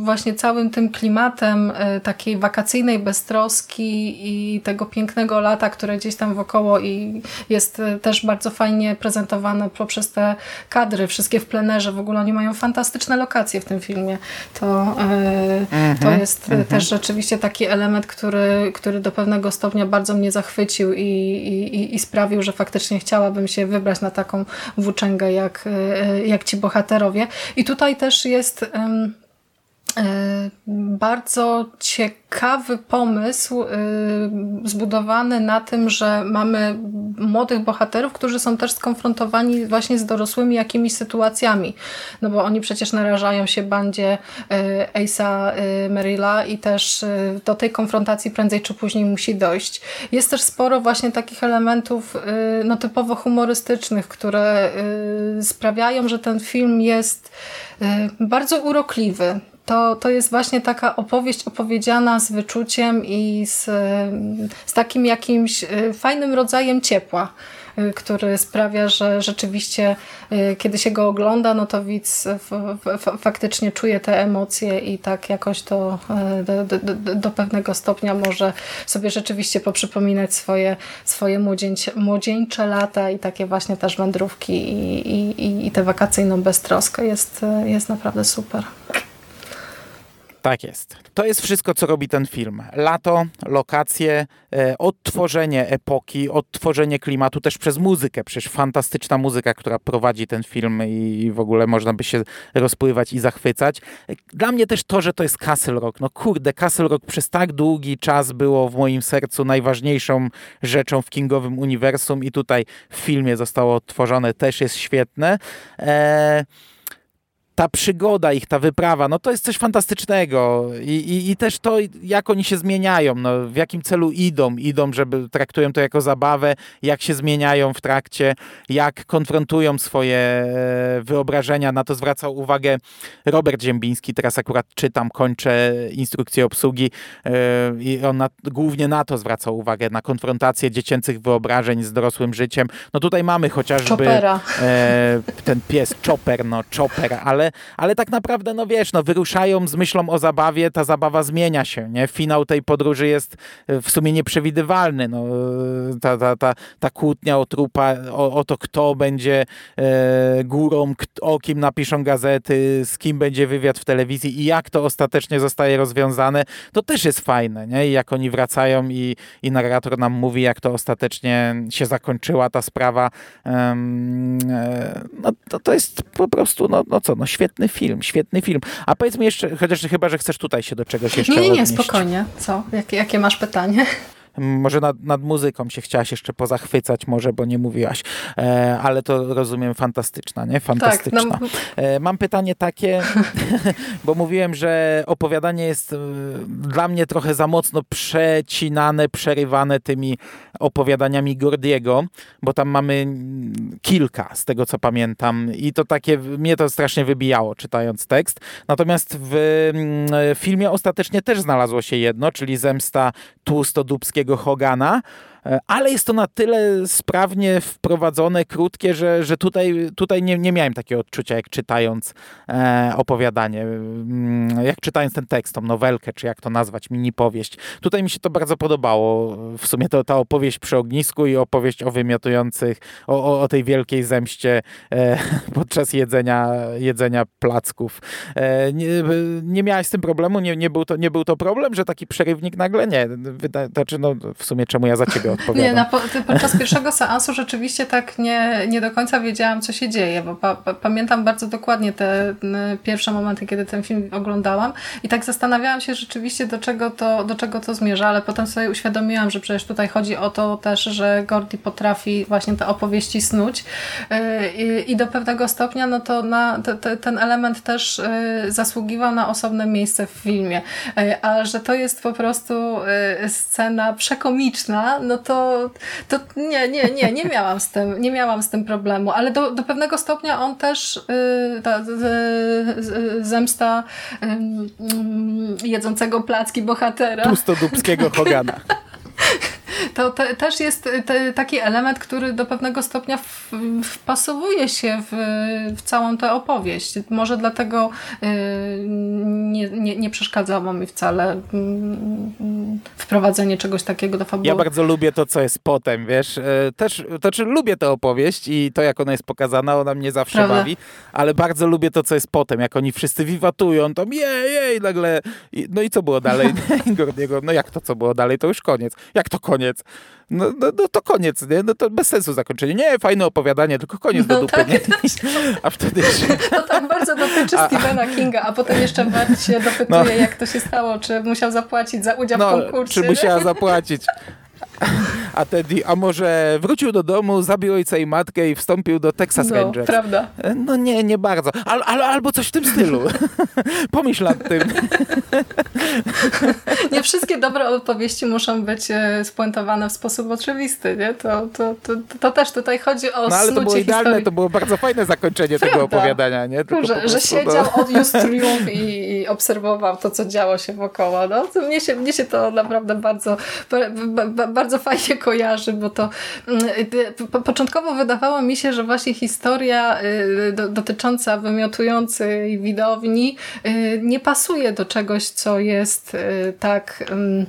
Speaker 3: właśnie całym tym klimatem takiej wakacyjnej beztroski i tego pięknego lata, które gdzieś tam wokoło i jest też bardzo fajnie prezentowane poprzez te kadry, wszystkie w plenerze, w ogóle oni mają fantastyczne lokacje w tym filmie. To, mm -hmm, to jest mm -hmm. też rzeczywiście taki element, który, który do pewnego stopnia bardzo mnie zachwycił i, i, i sprawił, że faktycznie chciałabym się wybrać na taką włóczęgę jak, e, jak ci bohaterowie. I tutaj też jest E, bardzo ciekawy pomysł e, zbudowany na tym, że mamy młodych bohaterów, którzy są też skonfrontowani właśnie z dorosłymi jakimiś sytuacjami. No bo oni przecież narażają się bandzie e, Ace'a Merilla i też do tej konfrontacji prędzej czy później musi dojść. Jest też sporo właśnie takich elementów no typowo humorystycznych, które sprawiają, że ten film jest bardzo urokliwy to, to jest właśnie taka opowieść opowiedziana z wyczuciem i z, z takim jakimś e, fajnym rodzajem ciepła e, który sprawia, że rzeczywiście e, kiedy się go ogląda, no to widz faktycznie czuje te emocje i tak jakoś to do, do, do, pewnego stopnia może sobie rzeczywiście poprzypominać swoje, swoje młodzieńcze, młodzieńcze lata i takie właśnie też wędrówki i, i, i tę wakacyjną beztroskę jest, jest naprawdę super.
Speaker 2: Tak jest. To jest wszystko, co robi ten film. Lato, lokacje, e, odtworzenie epoki, odtworzenie klimatu też przez muzykę. Przecież fantastyczna muzyka, która prowadzi ten film i w ogóle można by się rozpływać i zachwycać. Dla mnie też to, że to jest Castle Rock. No kurde, Castle Rock przez tak długi czas było w moim sercu najważniejszą rzeczą w Kingowym uniwersum i tutaj w filmie zostało odtworzone, też jest świetne. Eee ta przygoda ich, ta wyprawa, no to jest coś fantastycznego. I, i, i, też to, jak oni się zmieniają, no, w jakim celu idą, idą, żeby traktują to jako zabawę, jak się zmieniają w trakcie, jak konfrontują swoje e, wyobrażenia, na to zwracał uwagę Robert Ziembiński, teraz akurat czytam, kończę instrukcję obsługi e, i on na, głównie na to zwracał uwagę, na konfrontację dziecięcych wyobrażeń z dorosłym życiem. No tutaj mamy chociażby e, ten pies Chopper, no Chopper, ale ale, ale tak naprawdę, no wiesz, no wyruszają z myślą o zabawie, ta zabawa zmienia się, nie? Finał tej podróży jest e, w sumie nieprzewidywalny, no, e, ta, ta, ta, ta kłótnia o trupa, o, o to, kto będzie e, górą, o kim napiszą gazety, z kim będzie wywiad w telewizji i jak to ostatecznie zostaje rozwiązane, to też jest fajne, nie? I jak oni wracają i, i narrator nam mówi, jak to ostatecznie się zakończyła ta sprawa, um, no to, to jest po prostu, no, no co, no świetny film, świetny film. A powiedz mi jeszcze, chociaż chyba, że chcesz tutaj się do czegoś jeszcze
Speaker 3: Nie, nie,
Speaker 2: nie,
Speaker 3: spokojnie. Co? Jakie, jakie masz pytanie?
Speaker 2: Może nad, nad muzyką się chciałaś jeszcze pozachwycać, może, bo nie mówiłaś, e, ale to rozumiem fantastyczna, nie? Fantastyczna. Tak, no... e, mam pytanie takie, bo mówiłem, że opowiadanie jest e, dla mnie trochę za mocno przecinane, przerywane tymi opowiadaniami Gordiego, bo tam mamy kilka, z tego co pamiętam i to takie, mnie to strasznie wybijało czytając tekst. Natomiast w filmie ostatecznie też znalazło się jedno, czyli Zemsta Tłustodubskiego Hogana, E, ale jest to na tyle sprawnie wprowadzone, krótkie, że, że tutaj, tutaj nie, nie miałem takiego odczucia, jak czytając e, opowiadanie, mm, jak czytając ten tekst, tą nowelkę, czy jak to nazwać, mini powieść. Tutaj mi się to bardzo podobało. W sumie to ta opowieść przy ognisku i opowieść o wymiotujących, o, o, o tej wielkiej zemście e, podczas jedzenia, jedzenia placków. E, nie, nie miałeś z tym problemu? Nie, nie, był to, nie był to problem, że taki przerywnik nagle? Nie. Wyda, znaczy, no, w sumie czemu ja za ciebie odpowiadam.
Speaker 3: Nie, na, podczas pierwszego seansu rzeczywiście tak nie, nie do końca wiedziałam, co się dzieje, bo pa, pa, pamiętam bardzo dokładnie te pierwsze momenty, kiedy ten film oglądałam i tak zastanawiałam się rzeczywiście, do czego to, do czego to zmierza, ale potem sobie uświadomiłam, że przecież tutaj chodzi o to też, że Gordy potrafi właśnie te opowieści snuć y, i, i do pewnego stopnia no to na, te, te, ten element też y, zasługiwał na osobne miejsce w filmie, y, a że to jest po prostu scena przekomiczna, no to, to nie, nie, nie, nie miałam z tym, nie miałam z tym problemu, ale do, do pewnego stopnia on też yy, ta zemsta yy, jedzącego placki bohatera.
Speaker 2: Pustodubskiego Hogana.
Speaker 3: to te, też jest te, taki element, który do pewnego stopnia w, wpasowuje się w, w całą tę opowieść. Może dlatego y, nie, nie, nie przeszkadzało mi wcale y, wprowadzenie czegoś takiego do fabuły.
Speaker 2: Ja bardzo lubię to, co jest potem, wiesz. E, też, to znaczy lubię tę opowieść i to, jak ona jest pokazana, ona mnie zawsze Prawda? bawi, ale bardzo lubię to, co jest potem, jak oni wszyscy wiwatują, to jej, jej, nagle, no i co było dalej? no jak to, co było dalej? To już koniec. Jak to koniec? No, no, no, to koniec, nie? No to bez sensu zakończenie. Nie, fajne opowiadanie, tylko koniec no do dupy. Tak, nie? A wtedy się...
Speaker 3: To tak bardzo dotyczy a, Stephena Kinga, a potem jeszcze Bart się dopytuje, no. jak to się stało, czy musiał zapłacić za udział
Speaker 2: no,
Speaker 3: w konkursie.
Speaker 2: Czy musiała zapłacić. A Teddy, a może wrócił do domu, zabił ojca i matkę i wstąpił do Texas
Speaker 3: no,
Speaker 2: Rangers?
Speaker 3: prawda.
Speaker 2: No nie, nie bardzo. Al, al, albo coś w tym stylu. Pomyśl nad tym.
Speaker 3: nie wszystkie dobre opowieści muszą być e, spuentowane w sposób oczywisty, nie? To, to, to, to też tutaj chodzi o
Speaker 2: No ale to było idealne, historii. to było bardzo fajne zakończenie prawda. tego opowiadania, nie?
Speaker 3: Tylko że, że siedział, no. triumf i, i, obserwował to, co działo się wokoło. No, to mnie, się, mnie się to naprawdę bardzo, bardzo fajnie kojarzy, bo to mm, początkowo wydawało mi się, że właśnie historia y, dotycząca wymiotującej widowni y, nie pasuje do czegoś, co jest y, tak mm,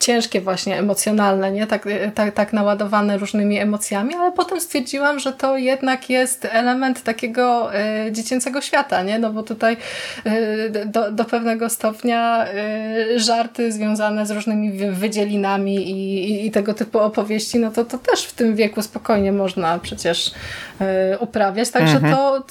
Speaker 3: ciężkie właśnie, emocjonalne, nie? Tak, tak, tak naładowane różnymi emocjami, ale potem stwierdziłam, że to jednak jest element takiego y, dziecięcego świata, nie? No bo tutaj y, do, do pewnego stopnia y, żarty związane z różnymi wydzielinami i, i, tego typu opowieści, no to, to też w tym wieku spokojnie można przecież uprawiać, także mhm. to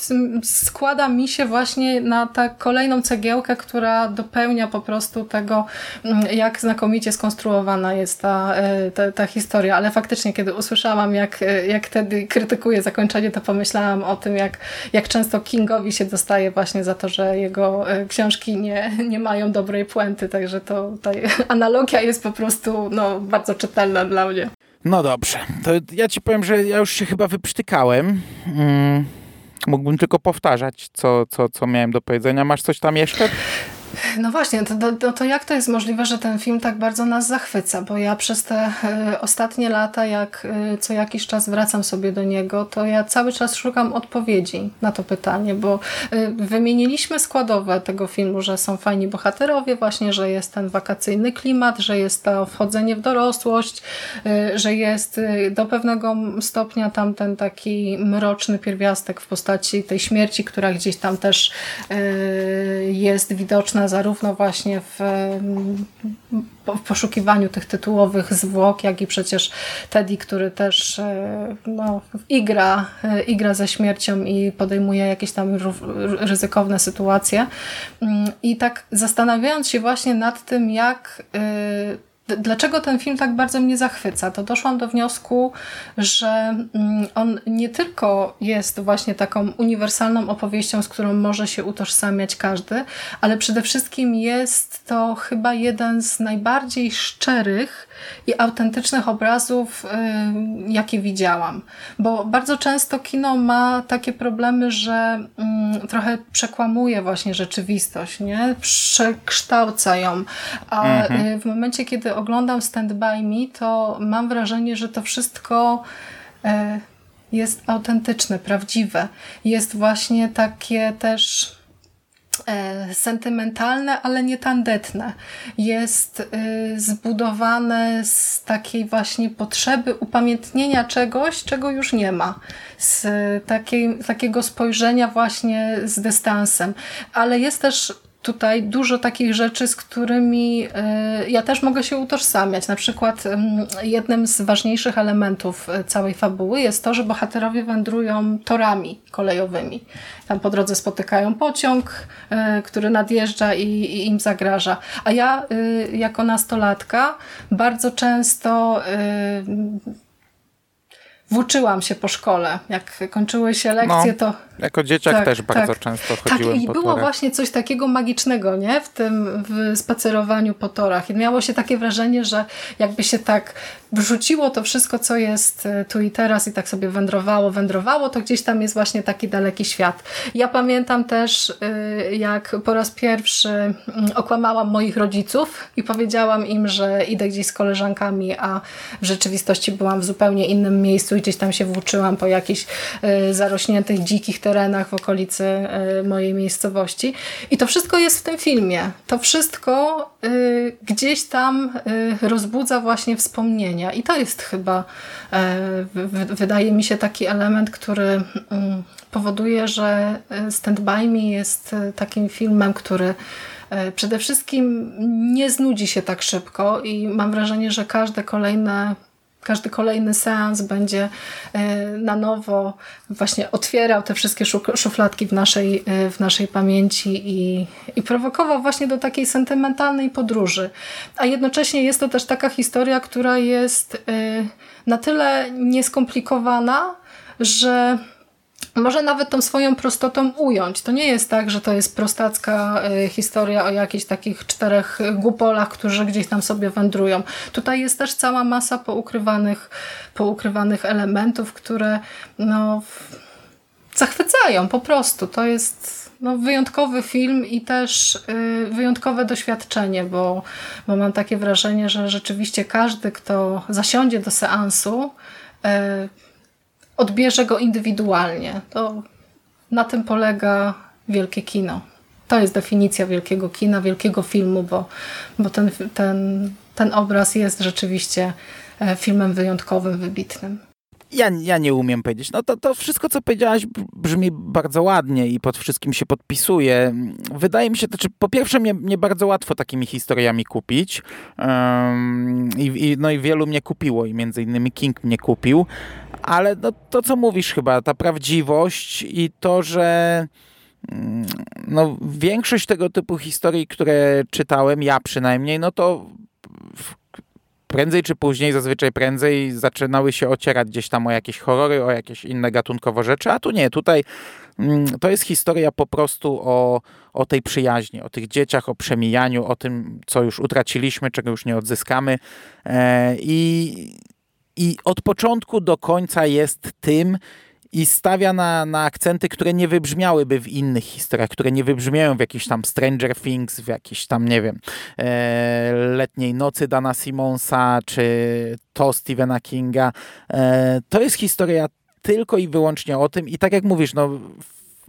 Speaker 3: składa mi się właśnie na tę kolejną cegiełkę, która dopełnia po prostu tego, mm, jak znakomicie skonstruowana skonstruowana jest ta, e, ta, ta, historia, ale faktycznie kiedy usłyszałam, jak, e, jak wtedy krytykuje zakończenie, to pomyślałam o tym, jak, jak często Kingowi się dostaje właśnie za to, że jego e, książki nie, nie mają dobrej puenty, także to ta analogia jest po prostu no, bardzo czytelna dla mnie.
Speaker 2: No dobrze, to ja ci powiem, że ja już się chyba wyprztykałem. Mm, mógłbym tylko powtarzać, co, co, co miałem do powiedzenia. Masz coś tam jeszcze?
Speaker 3: No właśnie, to, to, to, jak to jest możliwe, że ten film tak bardzo nas zachwyca? Bo ja przez te y, ostatnie lata, jak y, co jakiś czas wracam sobie do niego, to ja cały czas szukam odpowiedzi na to pytanie, bo y, wymieniliśmy składowe tego filmu, że są fajni bohaterowie, właśnie, że jest ten wakacyjny klimat, że jest to wchodzenie w dorosłość, że jest do pewnego stopnia tam ten taki mroczny pierwiastek w postaci tej śmierci, która gdzieś tam też jest widoczna zarówno właśnie w, w poszukiwaniu tych tytułowych zwłok, jak i przecież Teddy, który też e, no, igra, e, igra ze śmiercią i podejmuje jakieś tam ryzykowne sytuacje. Mm, I tak zastanawiając się właśnie nad tym, jak e, dlaczego ten film tak bardzo mnie zachwyca, to doszłam do wniosku, że mm, on nie tylko jest właśnie taką uniwersalną opowieścią, z którą może się utożsamiać każdy, ale przede wszystkim jest to chyba jeden z najbardziej szczerych i autentycznych obrazów, y, jakie widziałam. Bo bardzo często kino ma takie problemy, że mm, trochę przekłamuje właśnie rzeczywistość, nie? przekształca ją. A mhm. Y, w momencie, kiedy oglądam Stand By Me, to mam wrażenie, że to wszystko y, jest autentyczne, prawdziwe. Jest właśnie takie też E, sentymentalne, ale nie tandetne. Jest y, zbudowane z takiej właśnie potrzeby upamiętnienia czegoś, czego już nie ma. Z takiej, takiego spojrzenia właśnie z dystansem. Ale jest też tutaj dużo takich rzeczy, z którymi e, ja też mogę się utożsamiać. Na przykład jednym z ważniejszych elementów e, całej fabuły jest to, że bohaterowie wędrują torami kolejowymi. Tam po drodze spotykają pociąg, e, który nadjeżdża i, im zagraża. A ja jako nastolatka bardzo często włóczyłam się po szkole. Jak kończyły się lekcje, no, to...
Speaker 2: Jako dzieciak tak, też bardzo tak. często chodziłem
Speaker 3: tak, i
Speaker 2: po
Speaker 3: było
Speaker 2: torach.
Speaker 3: właśnie coś takiego magicznego, nie? W tym w spacerowaniu po torach. I miało się takie wrażenie, że jakby się tak wrzuciło to wszystko, co jest e, tu i teraz i tak sobie wędrowało, wędrowało, to gdzieś tam jest właśnie taki daleki świat. Ja pamiętam też, e, jak po raz pierwszy mm, okłamałam moich rodziców i powiedziałam im, że idę gdzieś z koleżankami, a w rzeczywistości byłam w zupełnie innym miejscu i gdzieś tam się włóczyłam po jakichś e, zarośniętych, dzikich terenach w okolicy mojej miejscowości. I to wszystko jest w tym filmie. To wszystko gdzieś tam rozbudza właśnie wspomnienia i to jest chyba, e, wydaje mi się, taki element, który mm, powoduje, że e, Stand By Me jest e, takim filmem, który przede wszystkim nie znudzi się tak szybko i mam wrażenie, że każde kolejne każdy kolejny seans będzie e, na nowo właśnie otwierał te wszystkie szufladki w naszej, e, w naszej pamięci i, i prowokował właśnie do takiej sentymentalnej podróży. A jednocześnie jest to też taka historia, która jest e, na tyle nieskomplikowana, że może nawet tą swoją prostotą ująć. To nie jest tak, że to jest prostacka e, historia o jakichś takich czterech głupolach, którzy gdzieś tam sobie wędrują. Tutaj jest też cała masa poukrywanych, poukrywanych elementów, które no, zachwycają po prostu. To jest no, wyjątkowy film i też y, wyjątkowe doświadczenie, bo, bo mam takie wrażenie, że rzeczywiście każdy, kto zasiądzie do seansu, y, odbierze go indywidualnie. To na tym polega wielkie kino. To jest definicja wielkiego kina, wielkiego filmu, bo, bo ten, ten, ten obraz jest rzeczywiście e, filmem wyjątkowym, wybitnym.
Speaker 2: Ja, ja nie umiem powiedzieć. No to, to wszystko, co powiedziałaś, brzmi bardzo ładnie i pod wszystkim się podpisuje. Wydaje mi się, to, czy po pierwsze, mnie, mnie bardzo łatwo takimi historiami kupić. Um, i, i, no i wielu mnie kupiło, i między innymi King mnie kupił. Ale no, to, co mówisz chyba, ta prawdziwość i to, że mm, no, większość tego typu historii, które czytałem, ja przynajmniej, no to prędzej czy później, zazwyczaj prędzej, zaczynały się ocierać gdzieś tam o jakieś horrory, o jakieś inne gatunkowo rzeczy, a tu nie, tutaj mm, to jest historia po prostu o, o tej przyjaźni, o tych dzieciach, o przemijaniu, o tym, co już utraciliśmy, czego już nie odzyskamy. E, i i od początku do końca jest tym i stawia na, na akcenty, które nie wybrzmiałyby w innych historiach, które nie wybrzmiają w jakiś tam Stranger Things, w jakiś tam, nie wiem, e, Letniej Nocy Dana Simonsa, czy to Stephena Kinga. E, to jest historia tylko i wyłącznie o tym i tak jak mówisz, no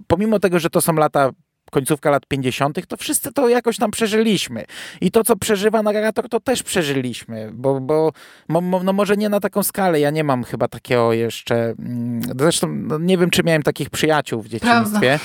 Speaker 2: pomimo tego, że to są lata końcówka lat 50., to wszyscy to jakoś tam przeżyliśmy. I to, co przeżywa narrator, to też przeżyliśmy, bo, bo no może nie na taką skalę. Ja nie mam chyba takiego jeszcze. Mm, zresztą no nie wiem, czy miałem takich przyjaciół w dzieciństwie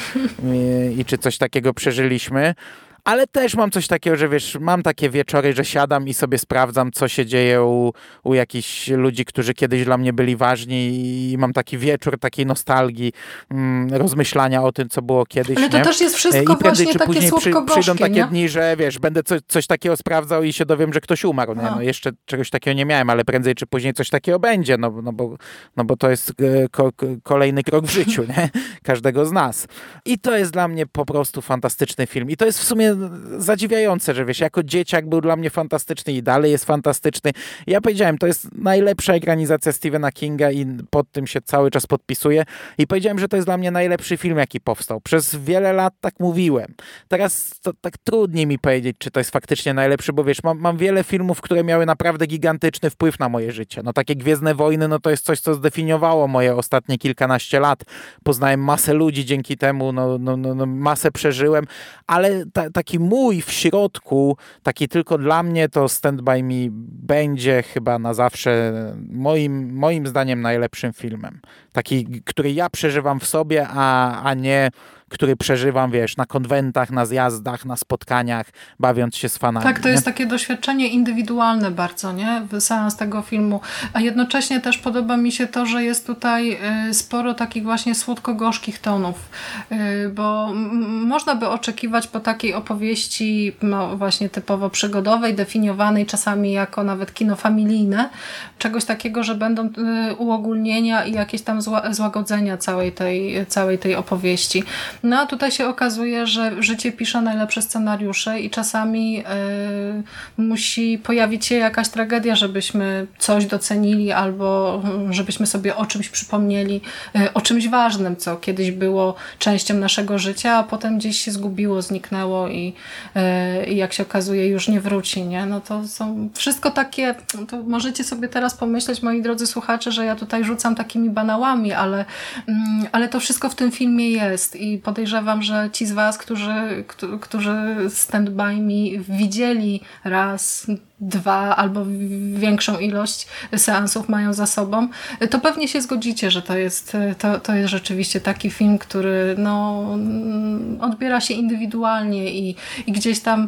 Speaker 2: i, i czy coś takiego przeżyliśmy ale też mam coś takiego, że wiesz, mam takie wieczory, że siadam i sobie sprawdzam, co się dzieje u, u jakichś ludzi, którzy kiedyś dla mnie byli ważni i mam taki wieczór takiej nostalgii, mm, rozmyślania o tym, co było kiedyś.
Speaker 3: Ale to
Speaker 2: nie?
Speaker 3: też jest wszystko
Speaker 2: I prędzej
Speaker 3: właśnie
Speaker 2: czy
Speaker 3: takie
Speaker 2: później przy, przyjdą takie
Speaker 3: nie?
Speaker 2: dni, że wiesz, będę coś, coś takiego sprawdzał i się dowiem, że ktoś umarł.
Speaker 3: No.
Speaker 2: No, jeszcze czegoś takiego nie miałem, ale prędzej czy później coś takiego będzie, no, no, bo, no bo to jest e, ko, kolejny krok w życiu nie? każdego z nas. I to jest dla mnie po prostu fantastyczny film. I to jest w sumie zadziwiające, że wiesz, jako dzieciak był dla mnie fantastyczny i dalej jest fantastyczny. Ja powiedziałem, to jest najlepsza ekranizacja Stephena Kinga i pod tym się cały czas podpisuję. I powiedziałem, że to jest dla mnie najlepszy film, jaki powstał. Przez wiele lat tak mówiłem. Teraz to tak trudniej mi powiedzieć, czy to jest faktycznie najlepszy, bo wiesz, mam, mam wiele filmów, które miały naprawdę gigantyczny wpływ na moje życie. No takie Gwiezdne Wojny, no to jest coś, co zdefiniowało moje ostatnie kilkanaście lat. Poznałem masę ludzi dzięki temu, no, no, no, no masę przeżyłem, ale ta, taki mój w środku, taki tylko dla mnie, to Stand By Me będzie chyba na zawsze moim, moim zdaniem najlepszym filmem. Taki, który ja przeżywam w sobie, a, a nie który przeżywam, wiesz, na konwentach, na zjazdach, na spotkaniach, bawiąc się z fanami.
Speaker 3: Tak, to
Speaker 2: nie?
Speaker 3: jest takie doświadczenie indywidualne bardzo, nie? Seans tego filmu. A jednocześnie też podoba mi się to, że jest tutaj y, sporo takich właśnie słodko-gorzkich tonów, y, bo można by oczekiwać po takiej opowieści no właśnie typowo przygodowej, definiowanej czasami jako nawet kino familijne, czegoś takiego, że będą y, uogólnienia i jakieś tam zła, złagodzenia całej tej, całej tej opowieści. No a tutaj się okazuje, że życie pisze najlepsze scenariusze i czasami yy, musi pojawić się jakaś tragedia, żebyśmy coś docenili albo żebyśmy sobie o czymś przypomnieli, yy, o czymś ważnym, co kiedyś było częścią naszego życia, a potem gdzieś się zgubiło, zniknęło i, yy, jak się okazuje już nie wróci. Nie? No to są wszystko takie, to możecie sobie teraz pomyśleć, moi drodzy słuchacze, że ja tutaj rzucam takimi banałami, ale, mm, ale to wszystko w tym filmie jest i podejrzewam, że ci z Was, którzy, którzy Stand By Me widzieli raz, dwa albo większą ilość seansów mają za sobą, to pewnie się zgodzicie, że to jest, to, to jest rzeczywiście taki film, który no, odbiera się indywidualnie i, i gdzieś tam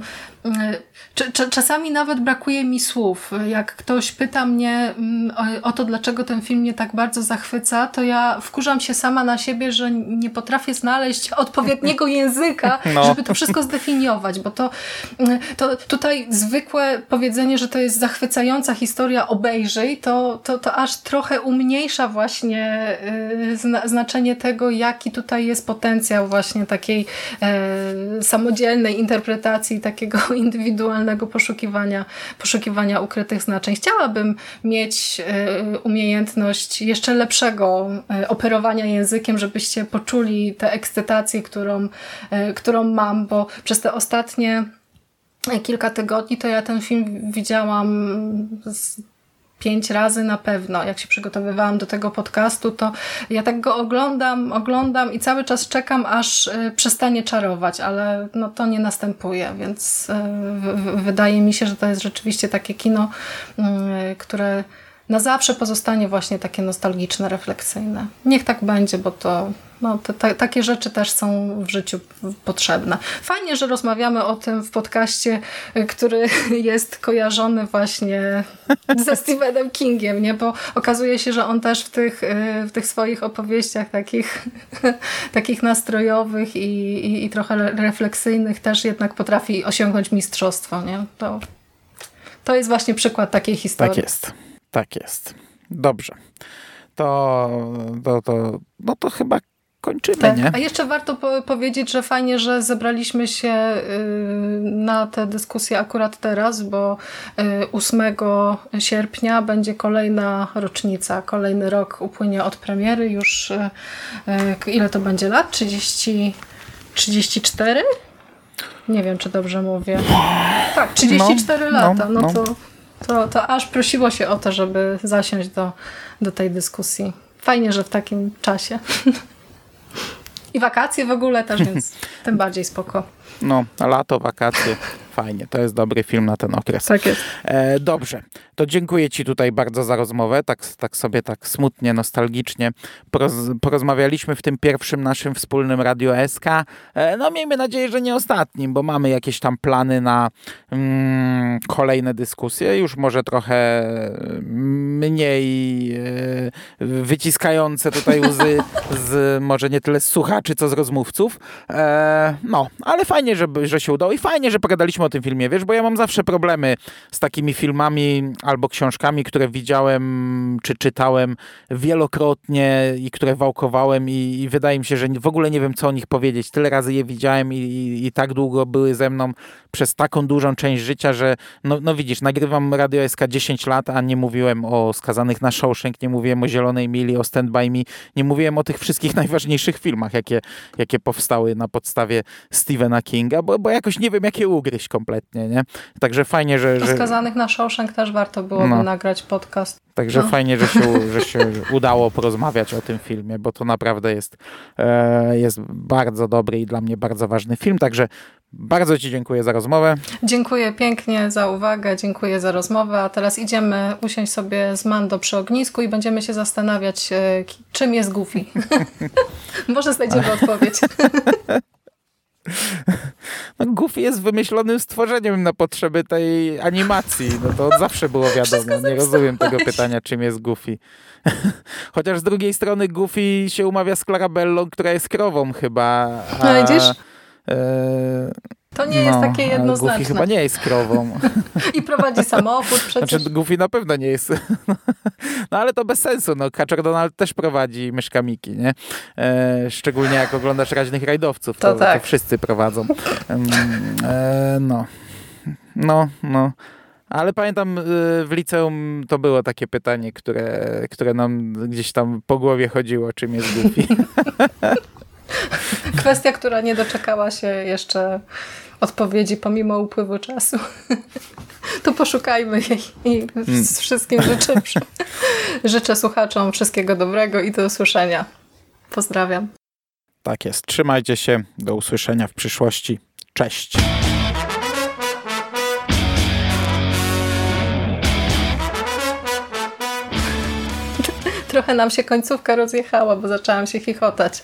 Speaker 3: czasami nawet brakuje mi słów. Jak ktoś pyta mnie o, o to, dlaczego ten film mnie tak bardzo zachwyca, to ja wkurzam się sama na siebie, że nie potrafię znaleźć odpowiedniego języka, no. żeby to wszystko zdefiniować, bo to, to tutaj zwykłe powiedzenie, że to jest zachwycająca historia, obejrzyj, to, to, to aż trochę umniejsza właśnie y, znaczenie tego, jaki tutaj jest potencjał właśnie takiej e, samodzielnej interpretacji, takiego indywidualnego poszukiwania, poszukiwania ukrytych znaczeń. Chciałabym mieć y, umiejętność jeszcze lepszego y, operowania językiem, żebyście poczuli tę ekscytację, którą, którą mam, bo przez te ostatnie kilka tygodni to ja ten film widziałam z pięć razy na pewno. Jak się przygotowywałam do tego podcastu, to ja tak go oglądam, oglądam i cały czas czekam, aż przestanie czarować, ale no to nie następuje, więc wydaje mi się, że to jest rzeczywiście takie kino, które na zawsze pozostanie właśnie takie nostalgiczne, refleksyjne. Niech tak będzie, bo to no, te, te, takie rzeczy też są w życiu potrzebne. Fajnie, że rozmawiamy o tym w podcaście, który jest kojarzony właśnie ze Stephenem Kingiem, nie? bo okazuje się, że on też w tych, w tych swoich opowieściach takich, takich nastrojowych i, i, i trochę refleksyjnych też jednak potrafi osiągnąć mistrzostwo. Nie? To, to jest właśnie przykład takiej historii.
Speaker 2: Tak jest. Tak jest. Dobrze. To, to, to, no to chyba kończymy, tak. nie?
Speaker 3: A jeszcze warto po powiedzieć, że fajnie, że zebraliśmy się y, na tę dyskusję akurat teraz, bo 8 y, sierpnia będzie kolejna rocznica, kolejny rok upłynie od premiery, już y, ile to będzie lat? 30, 34? Nie wiem, czy dobrze mówię. Tak, 34 no, lata. No, no to to, to aż prosiło się o to, żeby zasiąść do, do tej dyskusji. Fajnie, że w takim czasie. I wakacje w ogóle też, więc tym bardziej spoko.
Speaker 2: No, lato, wakacje. fajnie. To jest dobry film na ten okres.
Speaker 3: Tak jest.
Speaker 2: E, dobrze, to dziękuję Ci tutaj bardzo za rozmowę. Tak, tak sobie tak smutnie, nostalgicznie poroz, porozmawialiśmy w tym pierwszym naszym wspólnym Radio SK. E, no miejmy nadzieję, że nie ostatnim, bo mamy jakieś tam plany na mm, kolejne dyskusje. Już może trochę mniej e, wyciskające tutaj łzy z może nie tyle z słuchaczy, co z rozmówców. E, no, ale fajnie, żeby, że się udało i fajnie, że pogadaliśmy o tym filmie, wiesz, bo ja mam zawsze problemy z takimi filmami albo książkami, które widziałem czy czytałem wielokrotnie i które wałkowałem i, i wydaje mi się, że w ogóle nie wiem, co o nich powiedzieć. Tyle razy je widziałem i, i, i tak długo były ze mną przez taką dużą część życia, że no, no widzisz, nagrywam Radio SK 10 lat, a nie mówiłem o Skazanych na Shawshank, nie mówiłem o Zielonej Mili, o Stand By Me, nie mówiłem o tych wszystkich najważniejszych filmach, jakie, jakie powstały na podstawie Stephena Kinga, bo, bo jakoś nie wiem, jakie ugryźć kompletnie, nie? Także fajnie, że... że...
Speaker 3: Skazanych na Shawshank też warto byłoby no. nagrać podcast.
Speaker 2: Także no. fajnie, że się, że się udało porozmawiać o tym filmie, bo to naprawdę jest, e, jest bardzo dobry i dla mnie bardzo ważny film. Także bardzo Ci dziękuję za rozmowę.
Speaker 3: Dziękuję pięknie za uwagę, dziękuję za rozmowę. A teraz idziemy usiąść sobie z Mando przy ognisku i będziemy się zastanawiać, e, czym jest Goofy. Może znajdziemy odpowiedź.
Speaker 2: No, Goofy jest wymyślonym stworzeniem na potrzeby tej animacji. No to od zawsze było wiadomo. Nie rozumiem tego pytania, czym jest Goofy. Chociaż z drugiej strony Goofy się umawia z Clarabellą, która jest krową chyba.
Speaker 3: A, no widzisz? E, to nie no, jest takie jednoznaczne.
Speaker 2: Goofy chyba nie jest krową.
Speaker 3: I prowadzi samochód przecież.
Speaker 2: Znaczy Goofy na pewno nie jest. No ale to bez sensu. No, Kaczor Donald też prowadzi myszkamiki, nie? E, szczególnie jak oglądasz raźnych rajdowców. To, to, tak. to wszyscy prowadzą. E, no. No, no. Ale pamiętam y, w liceum to było takie pytanie, które, które nam gdzieś tam po głowie chodziło, czym jest Goofy.
Speaker 3: Kwestia, która nie doczekała się jeszcze odpowiedzi pomimo upływu czasu. To poszukajmy jej i hmm. z wszystkim życzę, życzę słuchaczom wszystkiego dobrego i do usłyszenia. Pozdrawiam.
Speaker 2: Tak jest. Trzymajcie się. Do usłyszenia w przyszłości. Cześć.
Speaker 3: Trochę nam się końcówka rozjechała, bo zaczęłam się chichotać.